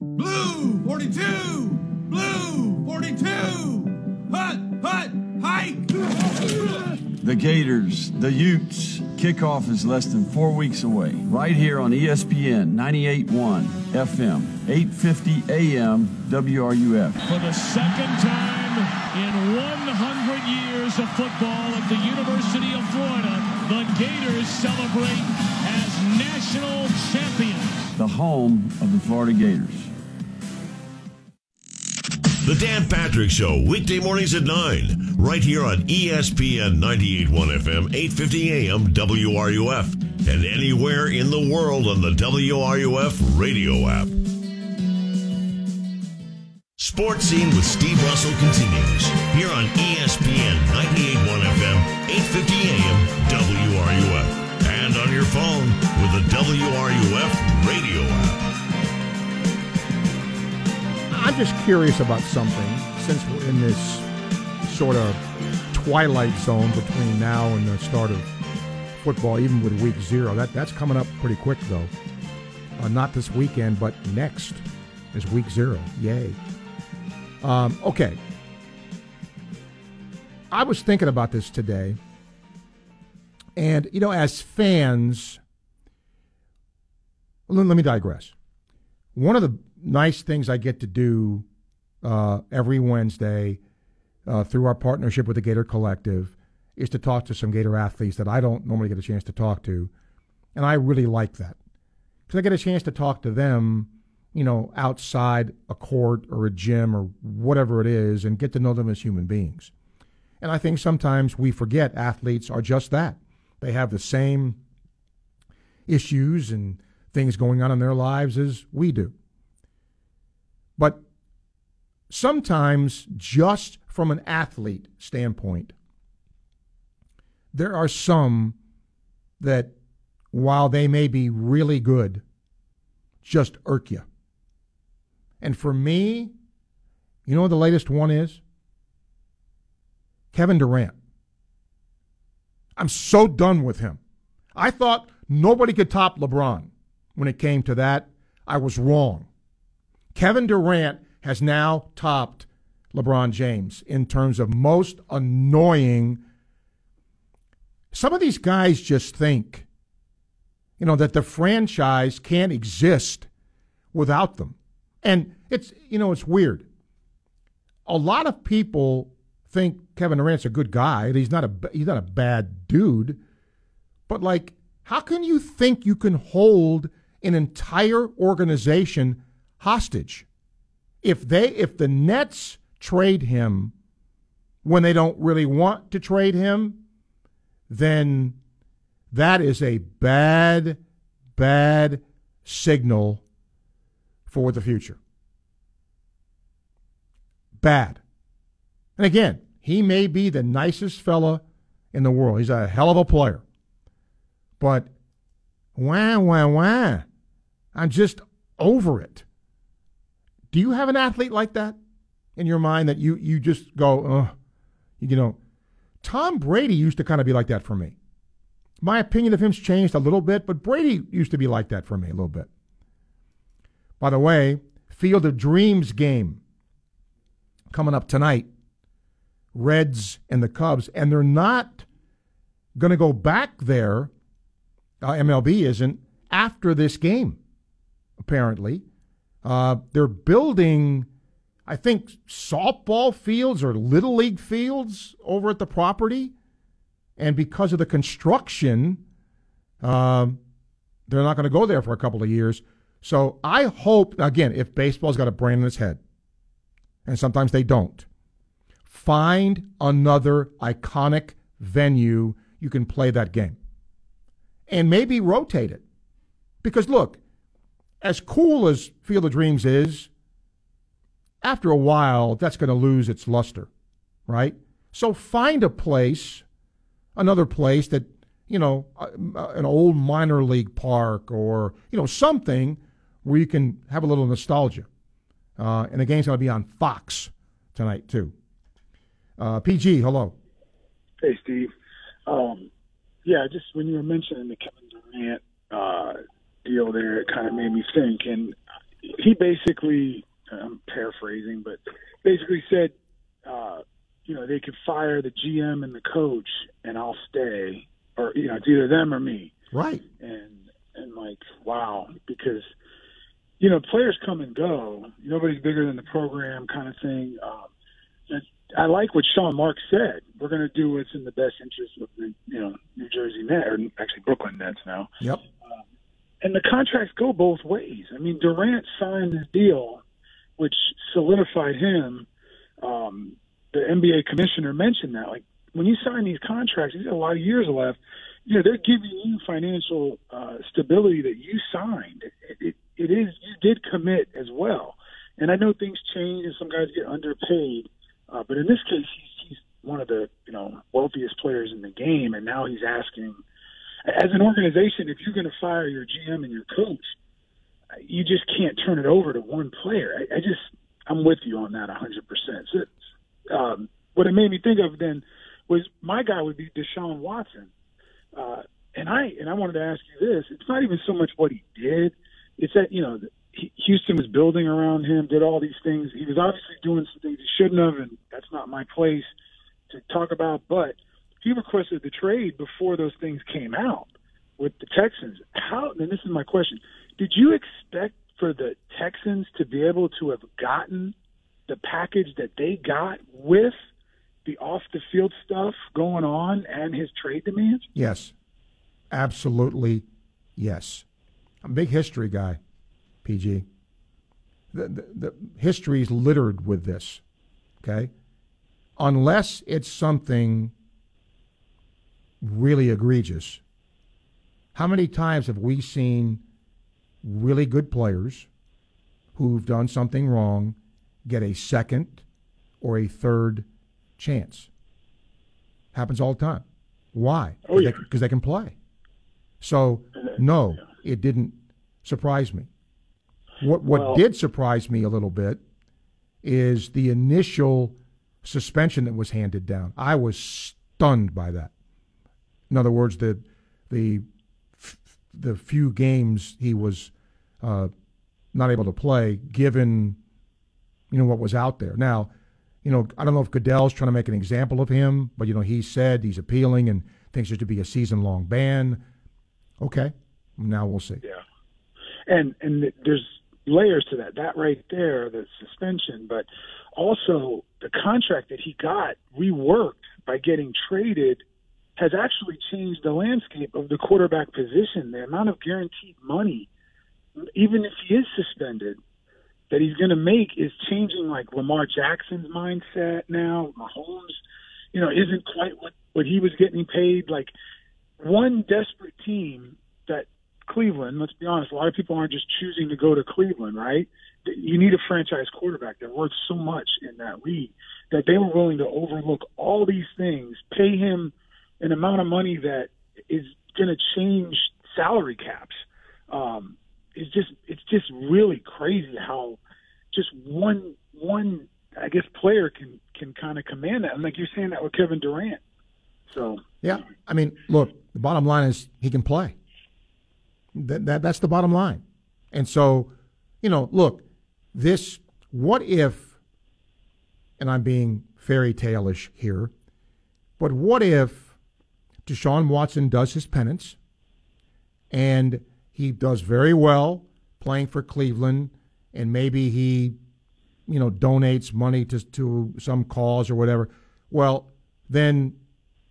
Blue 42! Blue 42! Hut! Hut! Hike! The Gators, the Utes. Kickoff is less than four weeks away. Right here on ESPN 98.1 FM, 8:50 AM, WRUF. For the second time in 100 years of football at the University of Florida, the Gators celebrate as national champions. The home of the Florida Gators. The Dan Patrick Show, weekday mornings at 9, right here on ESPN 98.1 FM, 8.50 AM, WRUF, and anywhere in the world on the WRUF radio app. Sports Scene with Steve Russell continues here on ESPN 98.1 FM, 8.50 AM, WRUF, and on your phone with the WRUF radio app. I'm just curious about something since we're in this sort of twilight zone between now and the start of football, even with week zero. That that's coming up pretty quick though. Uh, not this weekend, but next is week zero. Yay. Um, okay. I was thinking about this today, and you know, as fans, let, let me digress. One of the nice things I get to do uh, every Wednesday uh, through our partnership with the Gator Collective is to talk to some Gator athletes that I don't normally get a chance to talk to, and I really like that because I get a chance to talk to them, you know, outside a court or a gym or whatever it is, and get to know them as human beings. And I think sometimes we forget athletes are just that. They have the same issues and things going on in their lives as we do. But sometimes, just from an athlete standpoint, there are some that, while they may be really good, just irk you. And for me, you know what the latest one is? Kevin Durant. I'm so done with him. I thought nobody could top LeBron when it came to that. I was wrong. Kevin Durant has now topped LeBron James in terms of most annoying Some of these guys just think, you know, that the franchise can't exist without them. And it's, you know, it's weird. A lot of people think Kevin Durant's a good guy. He's not a he's not a bad dude. But like, how can you think you can hold an entire organization hostage? If they if the Nets trade him when they don't really want to trade him, then that is a bad, bad signal for the future. Bad. And again, he may be the nicest fella in the world. He's a hell of a player. But wah, wah, wah. I'm just over it. Do you have an athlete like that in your mind that you, you just go, uh, you know? Tom Brady used to kind of be like that for me. My opinion of him's changed a little bit, but Brady used to be like that for me a little bit. By the way, Field of Dreams game coming up tonight. Reds and the Cubs, and they're not going to go back there. Uh, MLB isn't after this game, apparently. Uh, they're building, I think, softball fields or little league fields over at the property. And because of the construction, uh, they're not going to go there for a couple of years. So I hope, again, if baseball's got a brain in its head, and sometimes they don't, find another iconic venue you can play that game. And maybe rotate it. Because look, as cool as Field of Dreams is, after a while, that's going to lose its luster, right? So find a place, another place that, you know, an old minor league park or, you know, something where you can have a little nostalgia. Uh, and the game's going to be on Fox tonight, too. Uh, PG, hello. Hey, Steve. Um, yeah, just when you were mentioning the Kevin Durant uh, deal there, it kind of made me think. And he basically, I'm paraphrasing, but basically said, uh, you know, they could fire the GM and the coach, and I'll stay, or you know, it's either them or me. Right. And and like, wow, because you know, players come and go. Nobody's bigger than the program, kind of thing. Um, I like what Sean Marks said. We're going to do what's in the best interest of the you know New Jersey Nets, or actually Brooklyn Nets now. Yep. Uh, and the contracts go both ways. I mean, Durant signed this deal, which solidified him. Um, the NBA commissioner mentioned that, like when you sign these contracts, he's got a lot of years left. You know, they're giving you financial uh, stability that you signed. It, it, it is you did commit as well. And I know things change and some guys get underpaid uh, but in this case, he's, he's one of the you know wealthiest players in the game, and now he's asking, as an organization, if you're going to fire your GM and your coach, you just can't turn it over to one player. I, I just I'm with you on that 100. percent So, um, what it made me think of then was my guy would be Deshaun Watson, uh, and I and I wanted to ask you this. It's not even so much what he did; it's that you know Houston was building around him, did all these things. He was obviously doing some things he shouldn't have, and that's not my place to talk about. But he requested the trade before those things came out with the Texans. How? And this is my question: Did you expect for the Texans to be able to have gotten the package that they got with the off the field stuff going on and his trade demands? Yes, absolutely. Yes, I'm a big history guy. PG. The, the, the history is littered with this. Okay, unless it's something really egregious. How many times have we seen really good players who've done something wrong get a second or a third chance? Happens all the time. Why? Because oh, yeah. they, they, can play. So, no, it didn't surprise me. What what well, did surprise me a little bit is the initial suspension that was handed down. I was stunned by that. In other words, the the the few games he was uh, not able to play, given you know what was out there. Now, you know, I don't know if Goodell's trying to make an example of him, but you know, he said he's appealing, and thinks there should be a season long ban. Okay, now we'll see. Yeah, and and there's layers to that. That right there, the suspension, but also the contract that he got reworked by getting traded has actually changed the landscape of the quarterback position. The amount of guaranteed money, even if he is suspended, that he's going to make is changing. Like Lamar Jackson's mindset now. Mahomes, you know, isn't quite what what he was getting paid. Like one desperate team that Cleveland. Let's be honest. A lot of people aren't just choosing to go to Cleveland, right? You need a franchise quarterback. They're worth so much in that league that they were willing to overlook all these things, pay him an amount of money that is going to change salary caps. Um, it's just it's just really crazy how just one one I guess player can can kind of command that. And like you're saying that with Kevin Durant. So yeah, I mean, look, the bottom line is he can play. That, that that's the bottom line. And so, you know, look, this what if and I'm being fairy tale-ish here, but what if Deshaun Watson does his penance and he does very well playing for Cleveland and maybe he you know donates money to to some cause or whatever. Well, then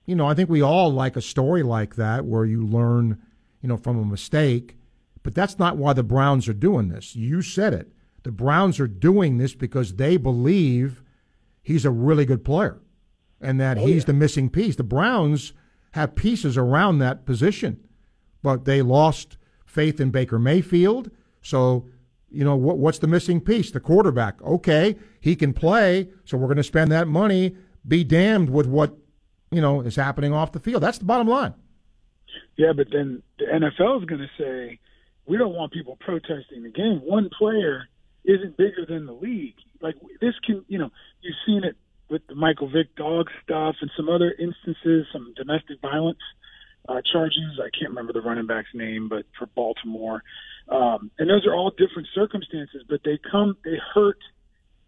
you know, I think we all like a story like that where you learn you know, from a mistake. But that's not why the Browns are doing this. You said it. The Browns are doing this because they believe he's a really good player and that oh, he's yeah. the missing piece. The Browns have pieces around that position, but they lost faith in Baker Mayfield. So, you know, what, what's the missing piece? The quarterback. Okay, he can play, so we're going to spend that money. Be damned with what, you know, is happening off the field. That's the bottom line. Yeah, but then the NFL is going to say we don't want people protesting the game. One player isn't bigger than the league. Like this can, you know, you've seen it with the Michael Vick dog stuff and some other instances, some domestic violence uh, charges. I can't remember the running back's name, but for Baltimore, um, and those are all different circumstances, but they come, they hurt,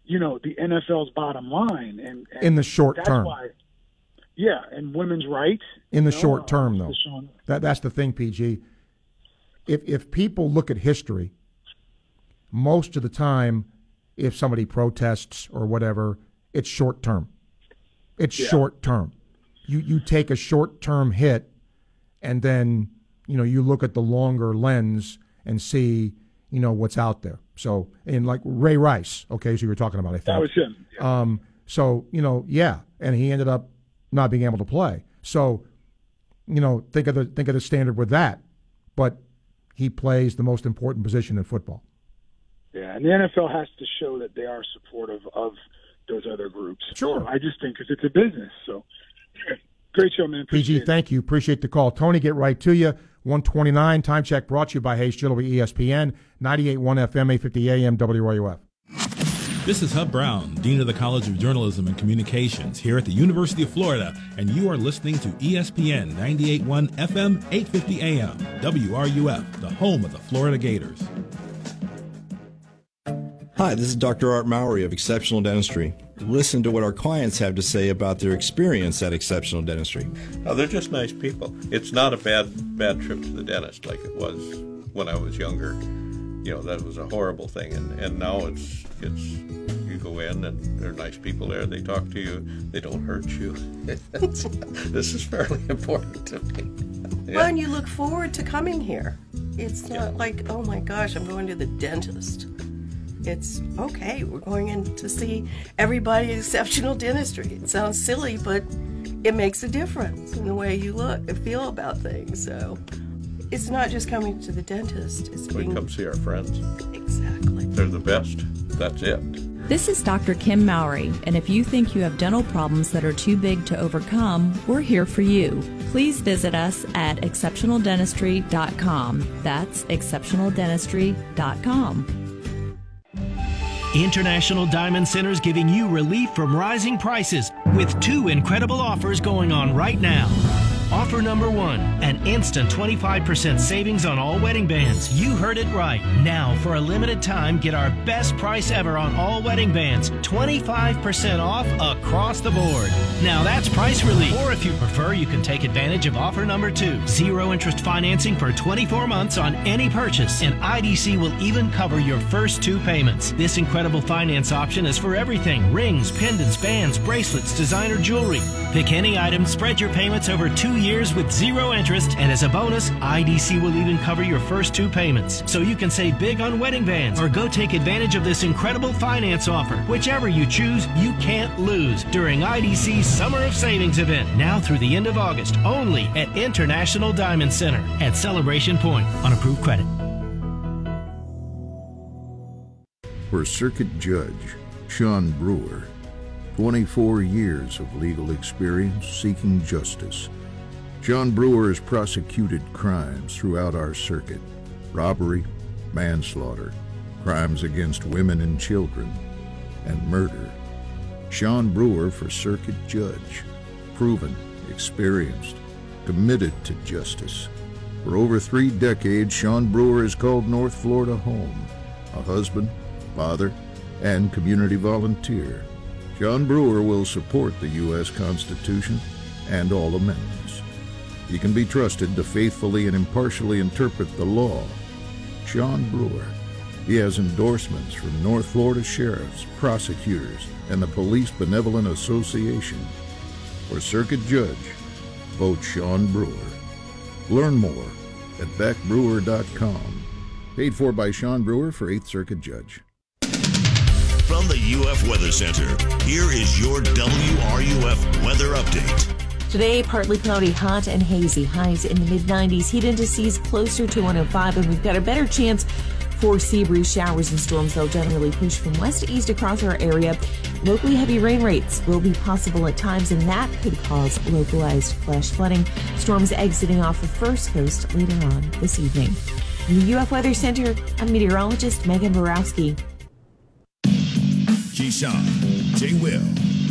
you know, the NFL's bottom line, and, and in the short that's term. Why, yeah, and women's rights in the know, short term, though. That that's the thing, PG. If if people look at history, most of the time, if somebody protests or whatever, it's short term. It's yeah. short term. You you take a short term hit, and then you know you look at the longer lens and see you know what's out there. So and like Ray Rice, okay, so you were talking about, I think that was him. Yeah. Um, so you know, yeah, and he ended up not being able to play. So, you know, think of the think of the standard with that. But he plays the most important position in football. Yeah, and the NFL has to show that they are supportive of those other groups. Sure. So I just think because it's a business. So, great show, man. Appreciate PG, thank you. Appreciate the call. Tony, get right to you. 129 time check brought to you by Hayes Jewelry ESPN, 98.1 FM, 850 AM, WRUF. This is Hub Brown, Dean of the College of Journalism and Communications here at the University of Florida, and you are listening to ESPN 98.1 FM, 850 AM, WRUF, the home of the Florida Gators. Hi, this is Dr. Art Mowry of Exceptional Dentistry. Listen to what our clients have to say about their experience at Exceptional Dentistry. Oh, they're just nice people. It's not a bad bad trip to the dentist like it was when I was younger you know that was a horrible thing and and now it's it's you go in and there are nice people there they talk to you they don't hurt you this is fairly important to me yeah. well and you look forward to coming here it's not yeah. like oh my gosh i'm going to the dentist it's okay we're going in to see everybody exceptional dentistry it sounds silly but it makes a difference in the way you look and feel about things so it's not just coming to the dentist. It's we being... come see our friends. Exactly. They're the best. That's it. This is Dr. Kim Mowry, and if you think you have dental problems that are too big to overcome, we're here for you. Please visit us at exceptionaldentistry.com. That's exceptionaldentistry.com. International Diamond Centers giving you relief from rising prices with two incredible offers going on right now. Offer number one an instant 25% savings on all wedding bands. You heard it right. Now, for a limited time, get our best price ever on all wedding bands 25% off across the board. Now, that's price relief. Or if you prefer, you can take advantage of offer number two zero interest financing for 24 months on any purchase, and IDC will even cover your first two payments. This incredible finance option is for everything rings, pendants, bands, bracelets, designer jewelry. Pick any item, spread your payments over two years with zero interest, and as a bonus, IDC will even cover your first two payments. So you can save big on wedding bands or go take advantage of this incredible finance offer. Whichever you choose, you can't lose during IDC's Summer of Savings event, now through the end of August, only at International Diamond Center at Celebration Point on approved credit. For Circuit Judge Sean Brewer, 24 years of legal experience seeking justice. Sean Brewer has prosecuted crimes throughout our circuit robbery, manslaughter, crimes against women and children, and murder. Sean Brewer for Circuit Judge, proven, experienced, committed to justice. For over three decades, Sean Brewer has called North Florida home, a husband, father, and community volunteer. Sean Brewer will support the U.S. Constitution and all amendments. He can be trusted to faithfully and impartially interpret the law. Sean Brewer. He has endorsements from North Florida sheriffs, prosecutors, and the Police Benevolent Association. For Circuit Judge, vote Sean Brewer. Learn more at beckbrewer.com. Paid for by Sean Brewer for 8th Circuit Judge. From the UF Weather Center, here is your WRUF weather update. Today, partly cloudy, hot and hazy. Highs in the mid 90s. Heat indices closer to 105, and we've got a better chance for sea breeze showers and storms. They'll generally push from west to east across our area. Locally heavy rain rates will be possible at times, and that could cause localized flash flooding. Storms exiting off the first coast later on this evening. The UF Weather Center, I'm meteorologist Megan Borowski. Keyshawn, J. Will,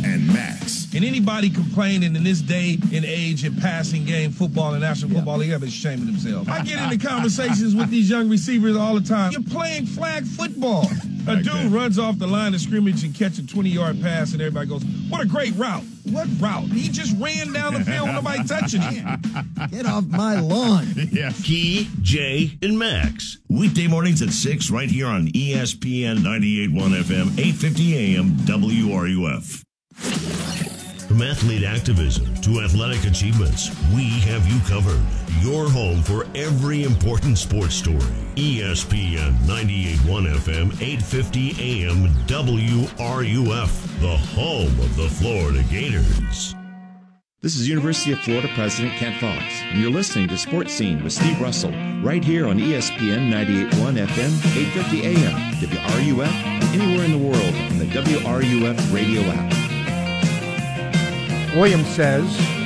and Max. And anybody complaining in this day and age in passing game football and National Football League, have been shaming themselves. I get into conversations with these young receivers all the time. You're playing flag football. A dude runs off the line of scrimmage and catch a 20 yard pass, and everybody goes, What a great route. What route? He just ran down the field with nobody touching him. Get off my lawn. yeah. Key, Jay, and Max. Weekday mornings at 6 right here on ESPN 98.1 FM, 850 AM, WRUF. From athlete activism to athletic achievements, we have you covered. Your home for every important sports story. ESPN 98.1 FM, 850 AM, WRUF, the home of the Florida Gators. This is University of Florida President Kent Fuchs, and you're listening to Sports Scene with Steve Russell, right here on ESPN 98.1 FM, 850 AM, WRUF, and anywhere in the world on the WRUF radio app. Williams says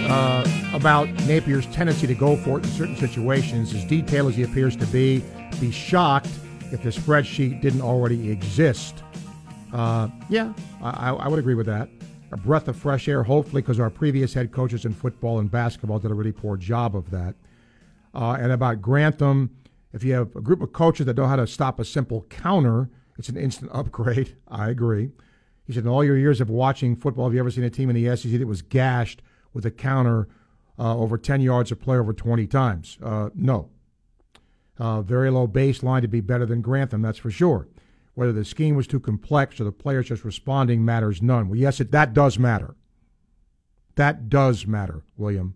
uh, about Napier's tendency to go for it in certain situations, as detailed as he appears to be, be shocked if the spreadsheet didn't already exist. Uh, yeah, I, I would agree with that. A breath of fresh air, hopefully, because our previous head coaches in football and basketball did a really poor job of that. Uh, and about Grantham, if you have a group of coaches that know how to stop a simple counter, it's an instant upgrade. I agree. He said, in all your years of watching football, have you ever seen a team in the SEC that was gashed with a counter uh, over 10 yards of play over 20 times? Uh, no. Uh, very low baseline to be better than Grantham, that's for sure. Whether the scheme was too complex or the players just responding matters none. Well, yes, it, that does matter. That does matter, William.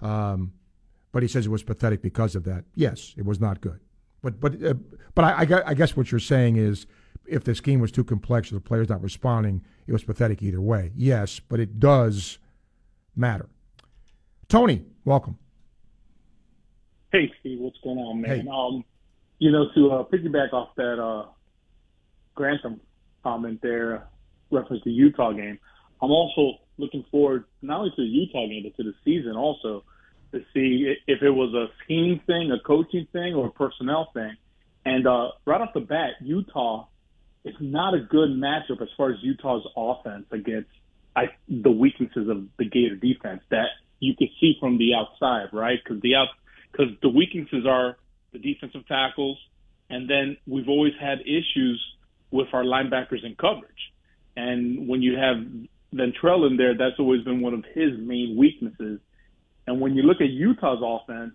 Um, but he says it was pathetic because of that. Yes, it was not good. But but uh, but I, I, I guess what you're saying is if the scheme was too complex or the player's not responding, it was pathetic either way. Yes, but it does matter. Tony, welcome. Hey, Steve, what's going on, man? Hey. Um, you know, to uh, piggyback off that uh, Grantham comment there, reference to the Utah game, I'm also looking forward not only to the Utah game but to the season also to see if it was a scheme thing, a coaching thing, or a personnel thing. And uh, right off the bat, Utah is not a good matchup as far as Utah's offense against I, the weaknesses of the Gator defense. That you can see from the outside, right? Because the out because the weaknesses are the defensive tackles, and then we've always had issues with our linebackers in coverage. And when you have Ventrell in there, that's always been one of his main weaknesses. And when you look at Utah's offense,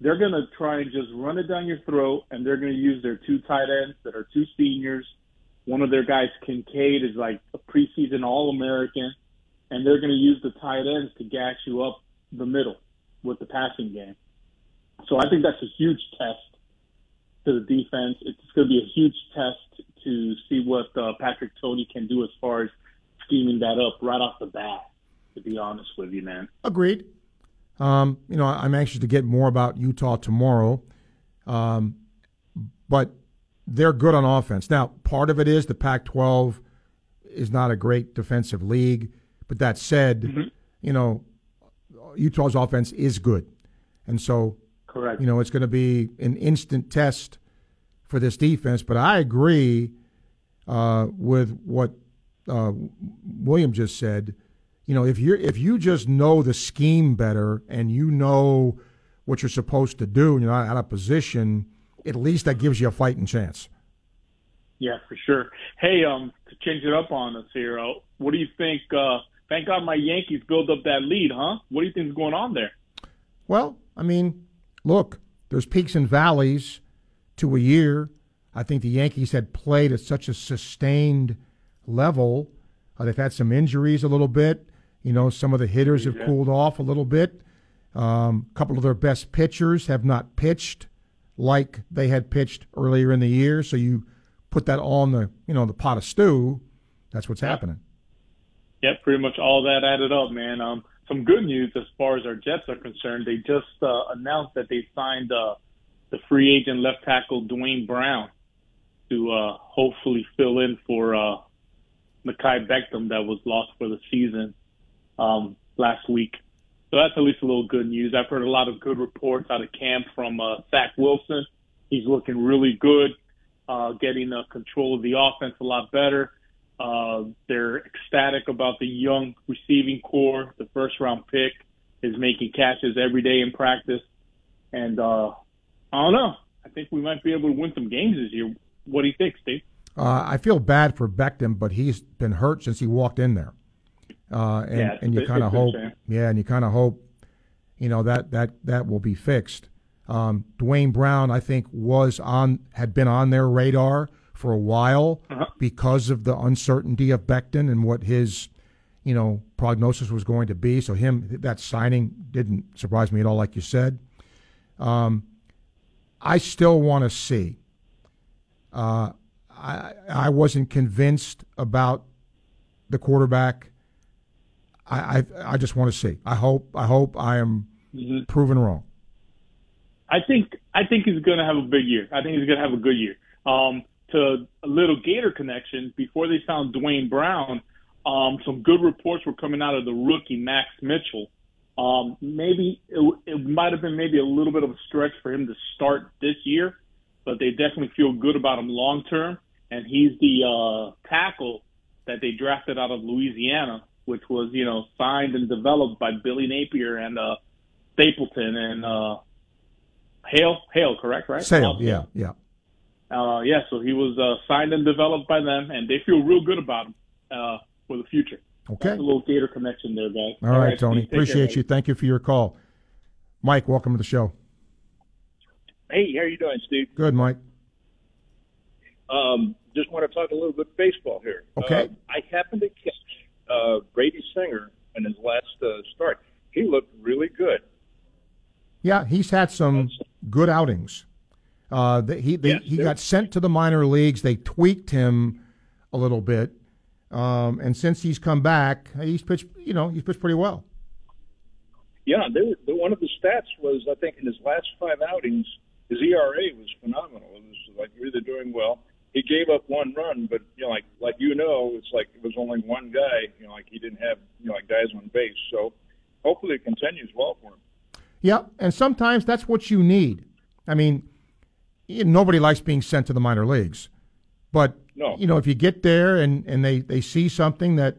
they're going to try and just run it down your throat, and they're going to use their two tight ends that are two seniors. One of their guys, Kincaid, is like a preseason All American, and they're going to use the tight ends to gash you up the middle with the passing game. So I think that's a huge test to the defense. It's going to be a huge test to see what uh, Patrick Toney can do as far as scheming that up right off the bat. To be honest with you, man. Agreed. Um, you know, I'm anxious to get more about Utah tomorrow, um, but they're good on offense. Now, part of it is the Pac-12 is not a great defensive league, but that said, Mm-hmm. you know, Utah's offense is good, and so Correct. you know it's going to be an instant test for this defense. But I agree uh, with what uh, William just said. You know, if you if you just know the scheme better and you know what you're supposed to do, and you're not out of position, at least that gives you a fighting chance. Yeah, for sure. Hey, um, to change it up on us here, uh, what do you think? Uh, thank God my Yankees build up that lead, huh? What do you think is going on there? Well, I mean, look, there's peaks and valleys to a year. I think the Yankees had played at such a sustained level. Uh, they've had some injuries a little bit. You know, some of the hitters have cooled off a little bit. Um, a couple of their best pitchers have not pitched like they had pitched earlier in the year. So you put that on the you know the pot of stew. That's what's happening. Yeah, pretty much all that added up, man. Um, some good news as far as our Jets are concerned. They just uh, announced that they signed uh, the free agent left tackle Duane Brown to uh, hopefully fill in for uh, Mekhi Becton that was lost for the season um, last week. So that's at least a little good news. I've heard a lot of good reports out of camp from uh, Zach Wilson. He's looking really good, uh, getting uh, control of the offense a lot better. Uh, they're ecstatic about the young receiving corps. The first round pick is making catches every day in practice. And uh, I don't know. I think we might be able to win some games this year. What do you think, Steve? Uh, I feel bad for Becton, but he's been hurt since he walked in there. Uh, and, Yeah, and you kind of hope, yeah, and you kind of hope, you know, that that that will be fixed. Um, Duane Brown, I think, was on had been on their radar for a while Uh-huh. because of the uncertainty of Becton and what his, you know, prognosis was going to be. So him that signing didn't surprise me at all, like you said. Um, I still want to see. Uh, I I wasn't convinced about the quarterback. I I, I just want to see. I hope I hope I am Mhm. proven wrong. I think I think he's going to have a big year. I think he's going to have a good year. Um, to a little Gator connection, before they found Duane Brown, um, some good reports were coming out of the rookie Max Mitchell. Um, maybe it, it might have been maybe a little bit of a stretch for him to start this year, but they definitely feel good about him long term. And he's the uh, tackle that they drafted out of Louisiana, which was you know signed and developed by Billy Napier and uh, Stapleton and uh, Hale, Hale, correct, right? Sale, Ross yeah, yeah. Uh, yeah, so he was uh, signed and developed by them, and they feel real good about him uh, for the future. Okay. That's a little Gator connection there, guys. All right, Tony. Steve, take care, Appreciate buddy. you. Thank you for your call. Mike, welcome to the show. Hey, how are you doing, Steve? Good, Mike. Um, just want to talk a little bit baseball here. Okay. Uh, I happened to catch uh, Brady Singer in his last uh, start. He looked really good. Yeah, he's had some good outings. Uh, the, he they, he got sent to the minor leagues. They tweaked him a little bit, um, and since he's come back, he's pitched. You know, he's pitched pretty well. Yeah, they were, the, one of the stats was I think in his last five outings, his ERA was phenomenal. It was like really doing well. He gave up one run, but you know, like like you know, it's like it was only one guy. You know, like he didn't have you know like guys on base. So hopefully it continues well for him. Yeah, and sometimes that's what you need. I mean, nobody likes being sent to the minor leagues, but No. you know, if you get there and, and they, they see something that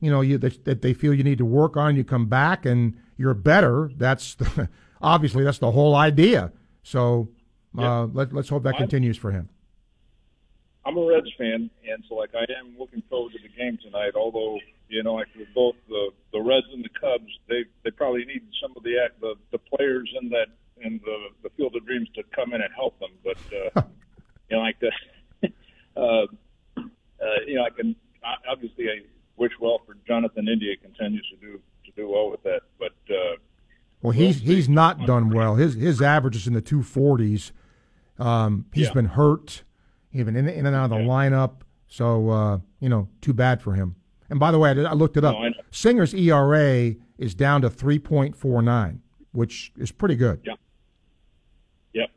you know you that, that they feel you need to work on, you come back and you're better. That's the, obviously that's the whole idea. So uh, let, let's hope that continues for him. I'm a Reds fan, and so like I am looking forward to the game tonight. Although you know, like with both the the Reds and the Cubs, they they probably need some of the act- the the players in that in the the Field of Dreams to come in and help them. But uh, you know, like the uh, uh, you know, I can I- obviously I wish well for Jonathan India continues to do to do well with that, but. uh Well, he's he's not done well. His his average is in the two forties. Um, he's Yeah. been hurt, even in in and out of the lineup. So uh, you know, too bad for him. And by the way, I, did- I looked it up. No, Singer's ERA is down to three point four nine, which is pretty good. Yeah. Yep.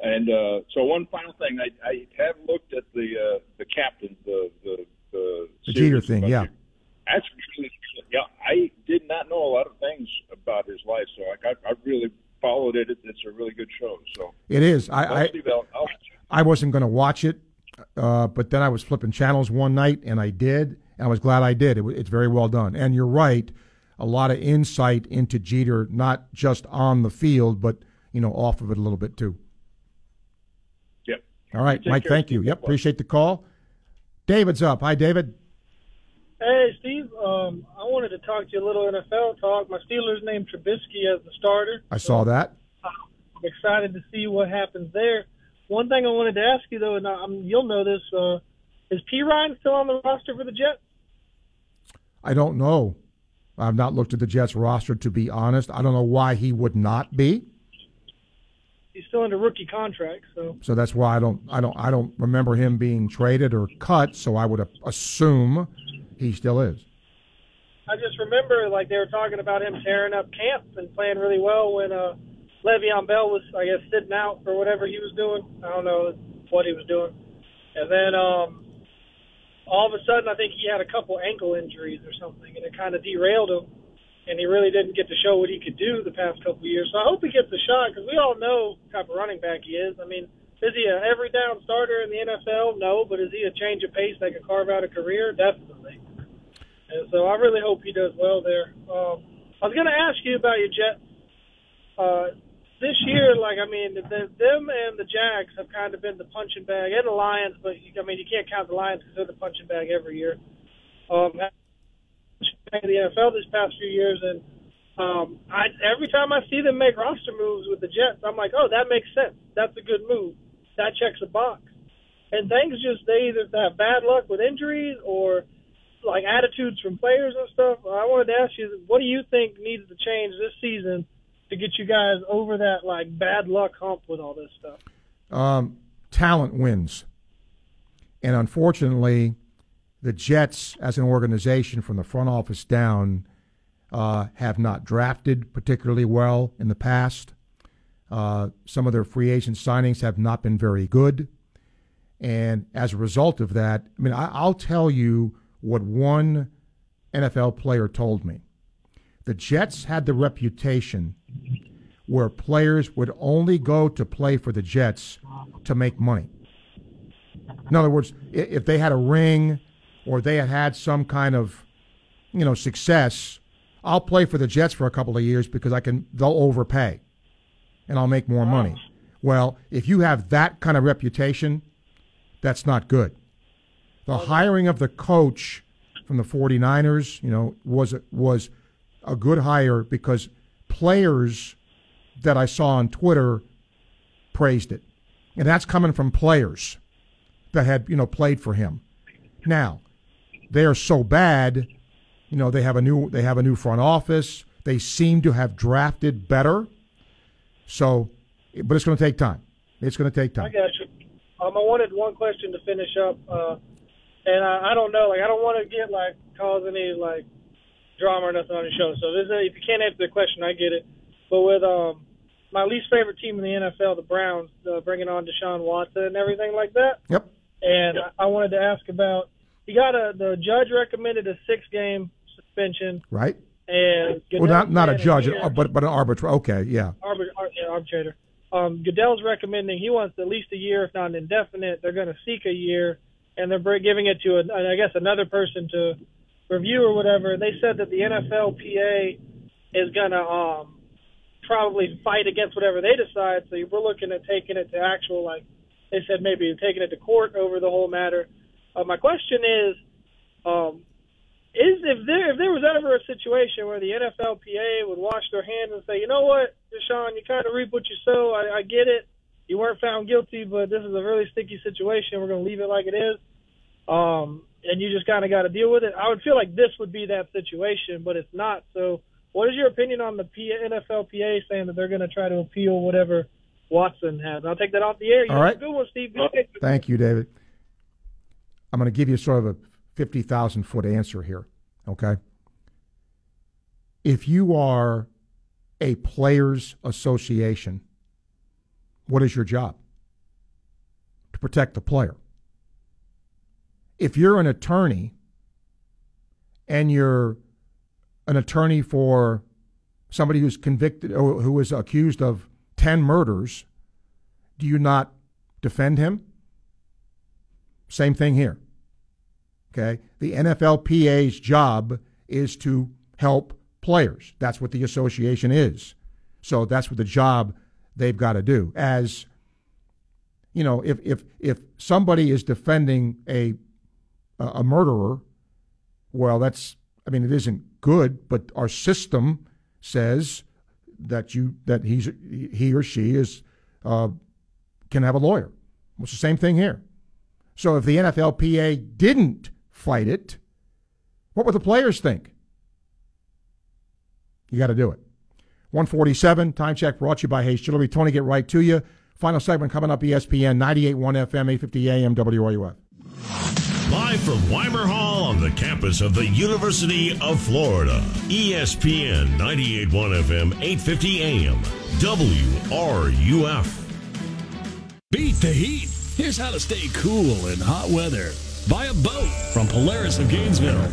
And uh, so one final thing, I, I have looked at the uh, the captains, the the the, The Jeter thing, yeah. That's really, yeah. I did not know a lot of things about his life, so I got I really followed it. It's a really good show. So It is. I I'll I, that. I'll, I wasn't going to watch it, uh, but then I was flipping channels one night, and I did, and I was glad I did. It, it's very well done. And you're right, a lot of insight into Jeter, not just on the field, but you know, off of it a little bit too. Yep. All right, Mike. Thank you. Yep, appreciate the call. David's up. Hi, David. Hey, Steve. Um, I wanted to talk to you a little NFL talk. My Steelers named Trubisky as the starter. I saw that. I'm excited to see what happens there. One thing I wanted to ask you though, and um, you'll know this, uh, is Perine still on the roster for the Jets? I don't know. I've not looked at the Jets roster to be honest. I don't know why he would not be. He's still under rookie contract, so So that's why I don't I don't I don't remember him being traded or cut, so I would assume he still is. I just remember like they were talking about him tearing up camp and playing really well when uh, Le'Veon Bell was, I guess, sitting out for whatever he was doing. I don't know what he was doing, and then um, all of a sudden I think he had a couple ankle injuries or something, and it kind of derailed him. And he really didn't get to show what he could do the past couple years. So I hope he gets a shot because we all know what type of running back he is. I mean, is he a every down starter in the NFL? No, but is he a change of pace that could carve out a career? Definitely. And so I really hope he does well there. Um, I was going to ask you about your Jets. Uh, this year, like I mean, the, them and the Jags have kind of been the punching bag, and the Lions. But you, I mean, you can't count the Lions because they're the punching bag every year. Um, the NFL this past few years, and um, I every time I see them make roster moves with the Jets, I'm like, oh, that makes sense. That's a good move. That checks a box. And things just they either have bad luck with injuries or like attitudes from players and stuff. I wanted to ask you, what do you think needs to change this season to get you guys over that like bad luck hump with all this stuff? Um, talent wins. And unfortunately, the Jets, as an organization from the front office down, uh, have not drafted particularly well in the past. Uh, some of their free agent signings have not been very good. And as a result of that, I mean, I, I'll tell you what one NFL player told me. The Jets had the reputation where players would only go to play for the Jets to make money. In other words, if they had a ring or they had had some kind of, you know, success, I'll play for the Jets for a couple of years because I can. They'll overpay, and I'll make more money. Well, if you have that kind of reputation, that's not good. The hiring of the coach from the 49ers, you know, was was a good hire because players that I saw on Twitter praised it. And that's coming from players that had, you know, played for him. Now, they are so bad, you know, they have a new they have a new front office. They seem to have drafted better. So, but it's going to take time. It's going to take time. I got you. Um, I wanted one question to finish up, uh, and I, I don't know, like I don't want to get like cause any like drama or nothing on the show. So if, this, if you can't answer the question, I get it. But with um, my least favorite team in the NFL, the Browns, uh, bringing on Deshaun Watson and everything like that. Yep. And I I wanted to ask about he got a the judge recommended a six game suspension Right? and Well, not not a judge, saying- uh, but but an arbitrator. Okay, yeah. arbit, ar, yeah, arbitrator. Um, Goodell's recommending he wants at least a year, if not an indefinite. They're going to seek a year, and they're giving it to, a, I guess, another person to review or whatever. They said that the NFLPA is going to um, probably fight against whatever they decide. So we're looking at taking it to actual, like they said, maybe taking it to court over the whole matter. Uh, my question is, um, is if there if there was ever a situation where the NFLPA would wash their hands and say, you know what, Deshaun, you kind of reap what you sow. I, I get it. You weren't found guilty, but this is a really sticky situation. We're going to leave it like it is. Um, and you just kind of got to deal with it. I would feel like this would be that situation, but it's not. So, what is your opinion on the P- NFLPA saying that they're going to try to appeal whatever Watson has? I'll take that off the air. You All right. Good one, Steve. Thank you, David. I'm going to give you sort of a 50,000 foot answer here, okay? If you are a players' association, what is your job? To protect the player. If you're an attorney and you're an attorney for somebody who's convicted or who is accused of 10 murders, do you not defend him? Same thing here. Okay? The NFLPA's job is to help players. That's what the association is. So that's what the job they've got to do. As you know, if if if somebody is defending a a murderer, well, that's I mean, it isn't good, but our system says that you that he's he or she is uh, can have a lawyer. It's the same thing here. So if the NFLPA didn't fight it, what would the players think? You got to do it. 147, time check brought to you by Hayes Jewelry. Tony, get right to you. Final segment coming up ESPN 98.1 FM, 850 AM, WRUF. Live from Weimer Hall on the campus of the University of Florida. ESPN 98.1 FM, 850 AM, WRUF. Beat the heat. Here's how to stay cool in hot weather. Buy a boat from Polaris of Gainesville.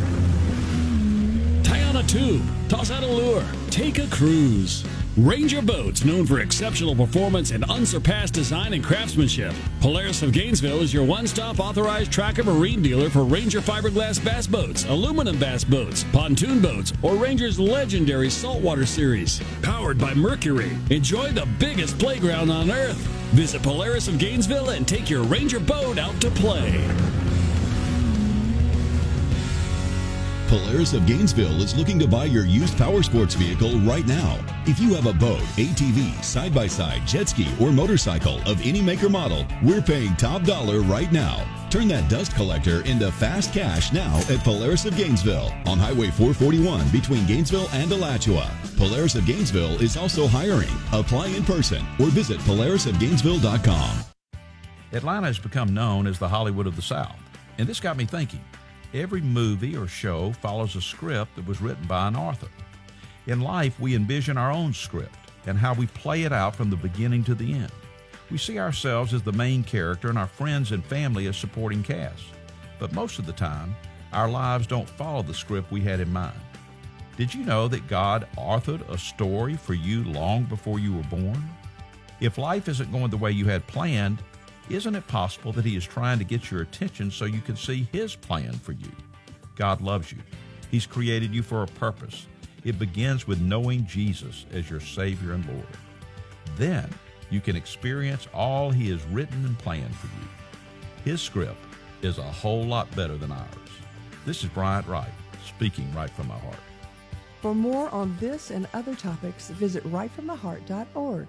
Tie on a tube, toss out a lure, take a cruise. Ranger Boats, known for exceptional performance and unsurpassed design and craftsmanship. Polaris of Gainesville is your one stop authorized tracker marine dealer for Ranger fiberglass bass boats, aluminum bass boats, pontoon boats, or Ranger's legendary saltwater series. Powered by Mercury. Enjoy the biggest playground on Earth. Visit Polaris of Gainesville and take your Ranger boat out to play. Polaris of Gainesville is looking to buy your used power sports vehicle right now. If you have a boat, ATV, side by side, jet ski, or motorcycle of any maker model, we're paying top dollar right now. Turn that dust collector into fast cash now at Polaris of Gainesville on Highway 441 between Gainesville and Alachua. Polaris of Gainesville is also hiring. Apply in person or visit polarisofgainesville.com. Atlanta has become known as the Hollywood of the South, and this got me thinking. Every movie or show follows a script that was written by an author. In life, we envision our own script and how we play it out from the beginning to the end. We see ourselves as the main character and our friends and family as supporting cast. But most of the time, our lives don't follow the script we had in mind. Did you know that God authored a story for you long before you were born? If life isn't going the way you had planned, isn't it possible that He is trying to get your attention so you can see His plan for you? God loves you. He's created you for a purpose. It begins with knowing Jesus as your Savior and Lord. Then you can experience all He has written and planned for you. His script is a whole lot better than ours. This is Bryant Wright, speaking right from my heart. For more on this and other topics, visit rightfromtheheart.org.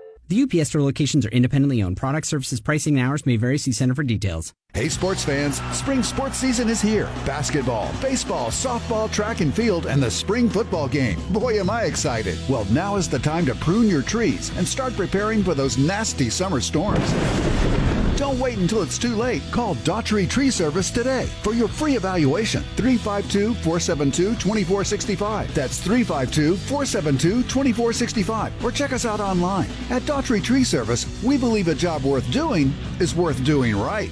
The UPS store locations are independently owned. Product services, pricing, and hours may vary. See Center for details. Hey, sports fans, spring sports season is here. Basketball, baseball, softball, track and field, and the spring football game. Boy, am I excited. Well, now is the time to prune your trees and start preparing for those nasty summer storms. Don't wait until it's too late. Call Daughtry Tree Service today for your free evaluation. 352 472 2465. That's 352 472 2465. Or check us out online. At Daughtry Tree Service, we believe a job worth doing is worth doing right.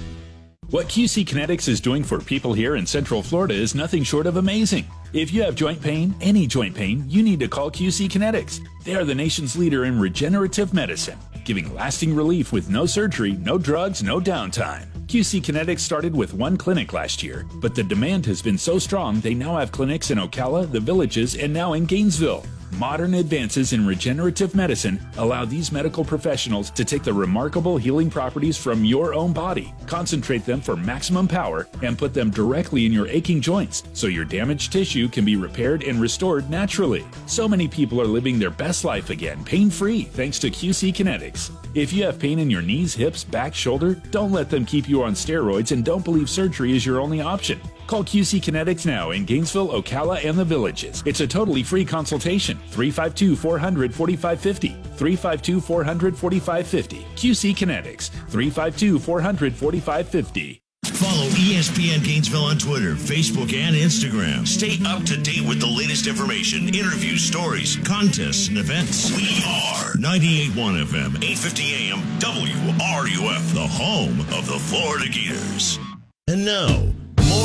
What QC Kinetix is doing for people here in Central Florida is nothing short of amazing. If you have joint pain, any joint pain, you need to call QC Kinetix. They are the nation's leader in regenerative medicine, giving lasting relief with no surgery, no drugs, no downtime. QC Kinetix started with one clinic last year, but the demand has been so strong they now have clinics in Ocala, the Villages, and now in Gainesville. Modern advances in regenerative medicine allow these medical professionals to take the remarkable healing properties from your own body, concentrate them for maximum power, and put them directly in your aching joints so your damaged tissue can be repaired and restored naturally. So many people are living their best life again, pain free, thanks to QC Kinetix. If you have pain in your knees, hips, back, shoulder, don't let them keep you on steroids and don't believe surgery is your only option. Call QC Kinetix now in Gainesville, Ocala, and the Villages. It's a totally free consultation. 352 400 4550. 352 400 4550. QC Kinetix. 352 400 4550. Follow ESPN Gainesville on Twitter, Facebook, and Instagram. Stay up to date with the latest information, interviews, stories, contests, and events. We are 98.1 FM, 850 AM, WRUF, the home of the Florida Gators. And now,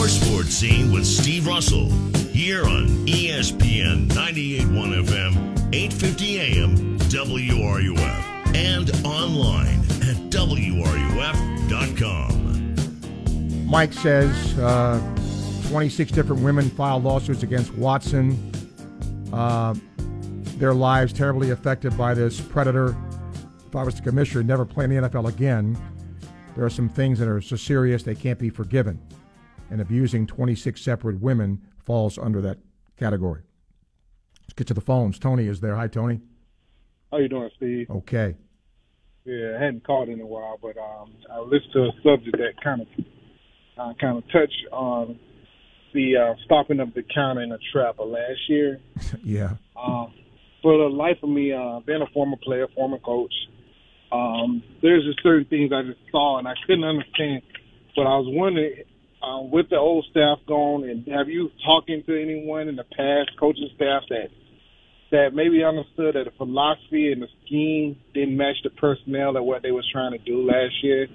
more sports scene with Steve Russell here on ESPN 98.1 FM, 850 AM, WRUF, and online at WRUF.com. Mike says uh, 26 different women filed lawsuits against Watson. Uh, their lives terribly affected by this predator. If I was the commissioner, never play in the NFL again. There are some things that are so serious they can't be forgiven. And abusing 26 separate women falls under that category. Let's get to the phones. Tony is there. Hi, Tony. How you doing, Steve? Okay. Yeah, I hadn't called in a while, but um, I listened to a subject that kind of uh, kind of touched on the uh, stopping of the counter in a trap last year. yeah. Um, for the life of me, uh, being a former player, former coach, um, there's just certain things I just saw and I couldn't understand. But I was wondering, uh, with the old staff gone, and have you talking to anyone in the past, coaching staff that that maybe understood that the philosophy and the scheme didn't match the personnel of what they was trying to do last year?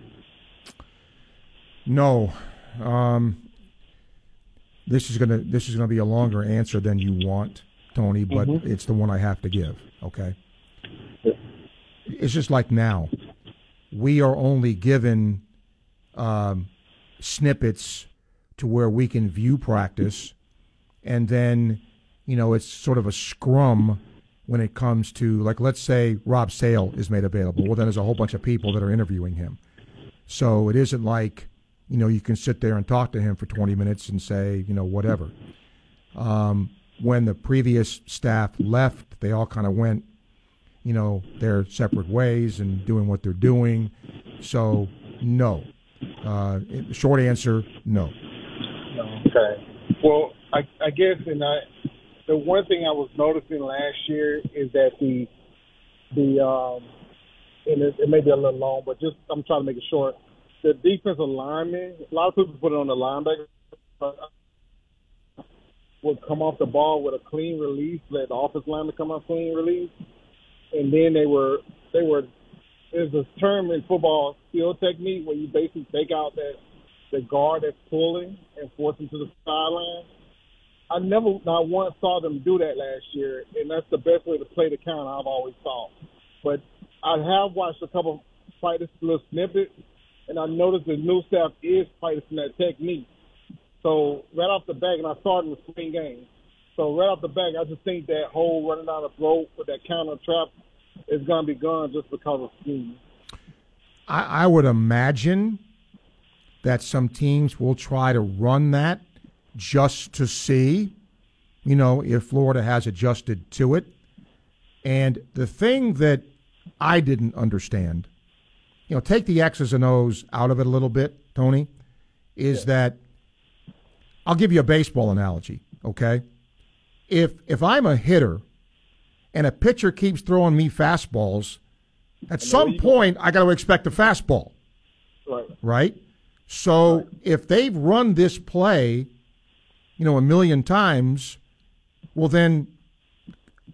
No. Um, this is gonna this is gonna be a longer answer than you want, Tony, but Mhm. it's the one I have to give. Okay. It's just like now. We are only given um, snippets to where we can view practice, and then you know it's sort of a scrum when it comes to like let's say Rob Sale is made available. Well, then there's a whole bunch of people that are interviewing him. So it isn't like you know you can sit there and talk to him for 20 minutes and say you know whatever. Um, when the previous staff left, they all kind of went you know their separate ways and doing what they're doing. So no. Uh, short answer, no. Okay. Well, I, I guess, and I, the one thing I was noticing last year is that the, the, um, and it, it may be a little long, but just I'm trying to make it short. The defensive lineman, a lot of people put it on the linebacker, but would come off the ball with a clean release, let the offensive lineman come off clean release, and then they were they were there's a term in football field technique where you basically take out that the guard that's pulling and force him to the sideline. I never not once saw them do that last year, and that's the best way to play the counter. I've always thought, but I have watched a couple practice little snippets, and I noticed the new staff is practicing that technique. So right off the back, and I saw it in the spring game. So right off the back, I just think that whole running down the throat with that counter trap is going to be gone just because of scheme. I, I would imagine that some teams will try to run that just to see, you know, if Florida has adjusted to it. And the thing that I didn't understand, you know, take the X's and O's out of it a little bit, Tony, is that I'll give you a baseball analogy, okay? If if I'm a hitter and a pitcher keeps throwing me fastballs, at some point I got to expect a fastball. Right. Right? So if they've run this play, you know, a million times, well, then,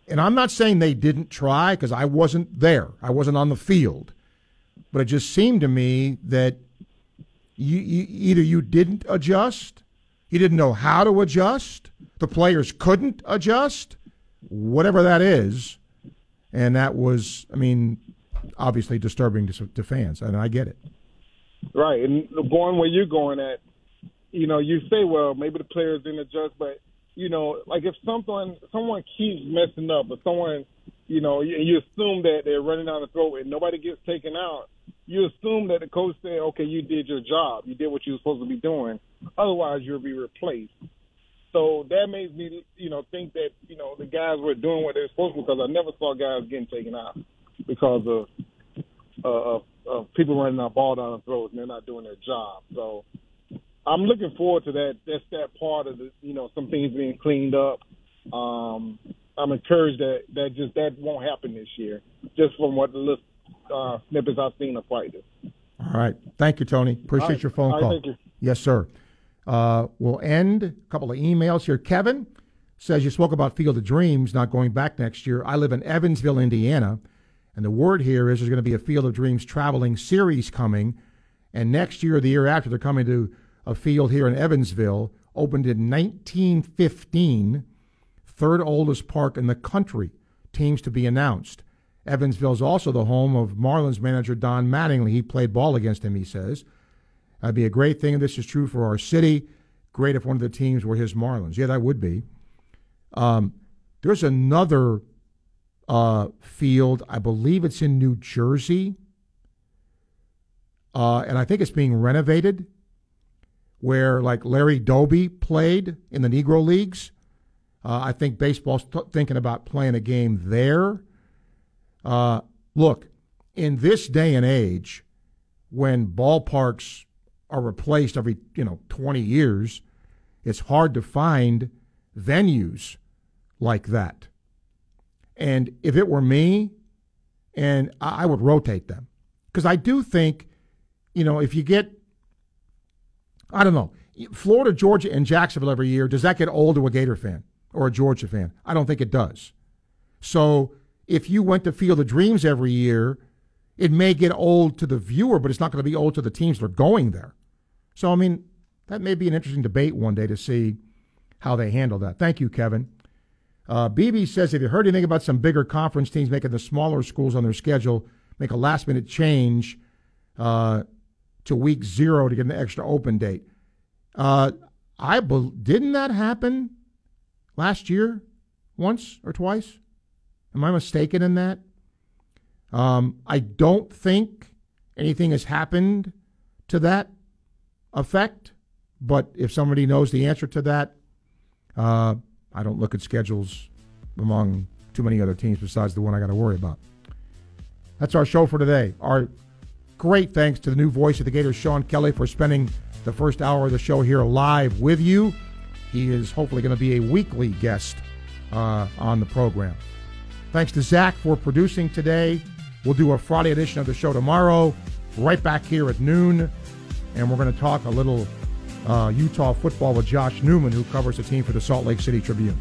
and I'm not saying they didn't try because I wasn't there, I wasn't on the field, but it just seemed to me that you, you either you didn't adjust, you didn't know how to adjust, the players couldn't adjust, whatever that is, and that was, I mean, obviously disturbing to, to fans, and I get it. Right, and going where you're going at, you know, you say, well, maybe the players didn't adjust, but you know, like if someone someone keeps messing up, or someone, you know, you, you assume that they're running down the throat and nobody gets taken out, you assume that the coach said, okay, you did your job, you did what you were supposed to be doing. Otherwise, you'll be replaced. So that makes me, you know, think that you know the guys were doing what they were supposed to because I never saw guys getting taken out because of uh, of, of people running that ball down the throat and they're not doing their job. So I'm looking forward to that. That's that part of the, you know, some things being cleaned up. Um, I'm encouraged that that just that won't happen this year, just from what the list, uh, snippets I've seen of practice. All right. Thank you, Tony. Appreciate right. your phone All right, call. thank you. Yes, sir. Uh, we'll end a couple of emails here. Kevin says you spoke about Field of Dreams not going back next year. I live in Evansville, Indiana, and the word here is there's going to be a Field of Dreams traveling series coming, and next year or the year after they're coming to a field here in Evansville, opened in 1915, third oldest park in the country. Teams to be announced. Evansville is also the home of Marlins manager Don Mattingly. He played ball against him, he says. That'd be a great thing if this is true for our city. Great if one of the teams were his Marlins. Yeah, that would be. Um, there's another uh, field, I believe it's in New Jersey, uh, and I think it's being renovated, where like Larry Doby played in the Negro Leagues. Uh, I think baseball's t- thinking about playing a game there. Uh, look, in this day and age, when ballparks are replaced every you know 20 years, it's hard to find venues like that. And if it were me, and I, would rotate them because I do think, you know, if you get, I don't know, Florida, Georgia, and Jacksonville every year, does that get old to a Gator fan or a Georgia fan? I don't think it does. So if you went to Field of Dreams every year, it may get old to the viewer, but it's not going to be old to the teams that are going there. So, I mean, that may be an interesting debate one day to see how they handle that. Thank you, Kevin. Uh, BB says, Have you heard anything about some bigger conference teams making the smaller schools on their schedule make a last minute change uh, to week zero to get an extra open date? Uh, I be- didn't that happen last year, once or twice? Am I mistaken in that? Um, I don't think anything has happened to that effect, but if somebody knows the answer to that, uh, I don't look at schedules among too many other teams besides the one I got to worry about. That's our show for today. Our great thanks to the new voice of the Gators, Sean Kelly, for spending the first hour of the show here live with you. He is hopefully going to be a weekly guest uh, on the program. Thanks to Zach for producing today. We'll do a Friday edition of the show tomorrow, right back here at noon, and we're going to talk a little uh, Utah football with Josh Newman, who covers the team for the Salt Lake City Tribune.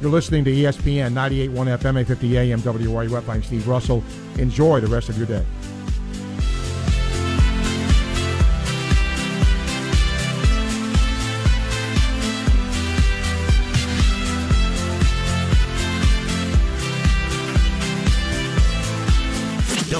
You're listening to ESPN 98.1 FM, 850 AM, WRUF. I'm Steve Russell. Enjoy the rest of your day.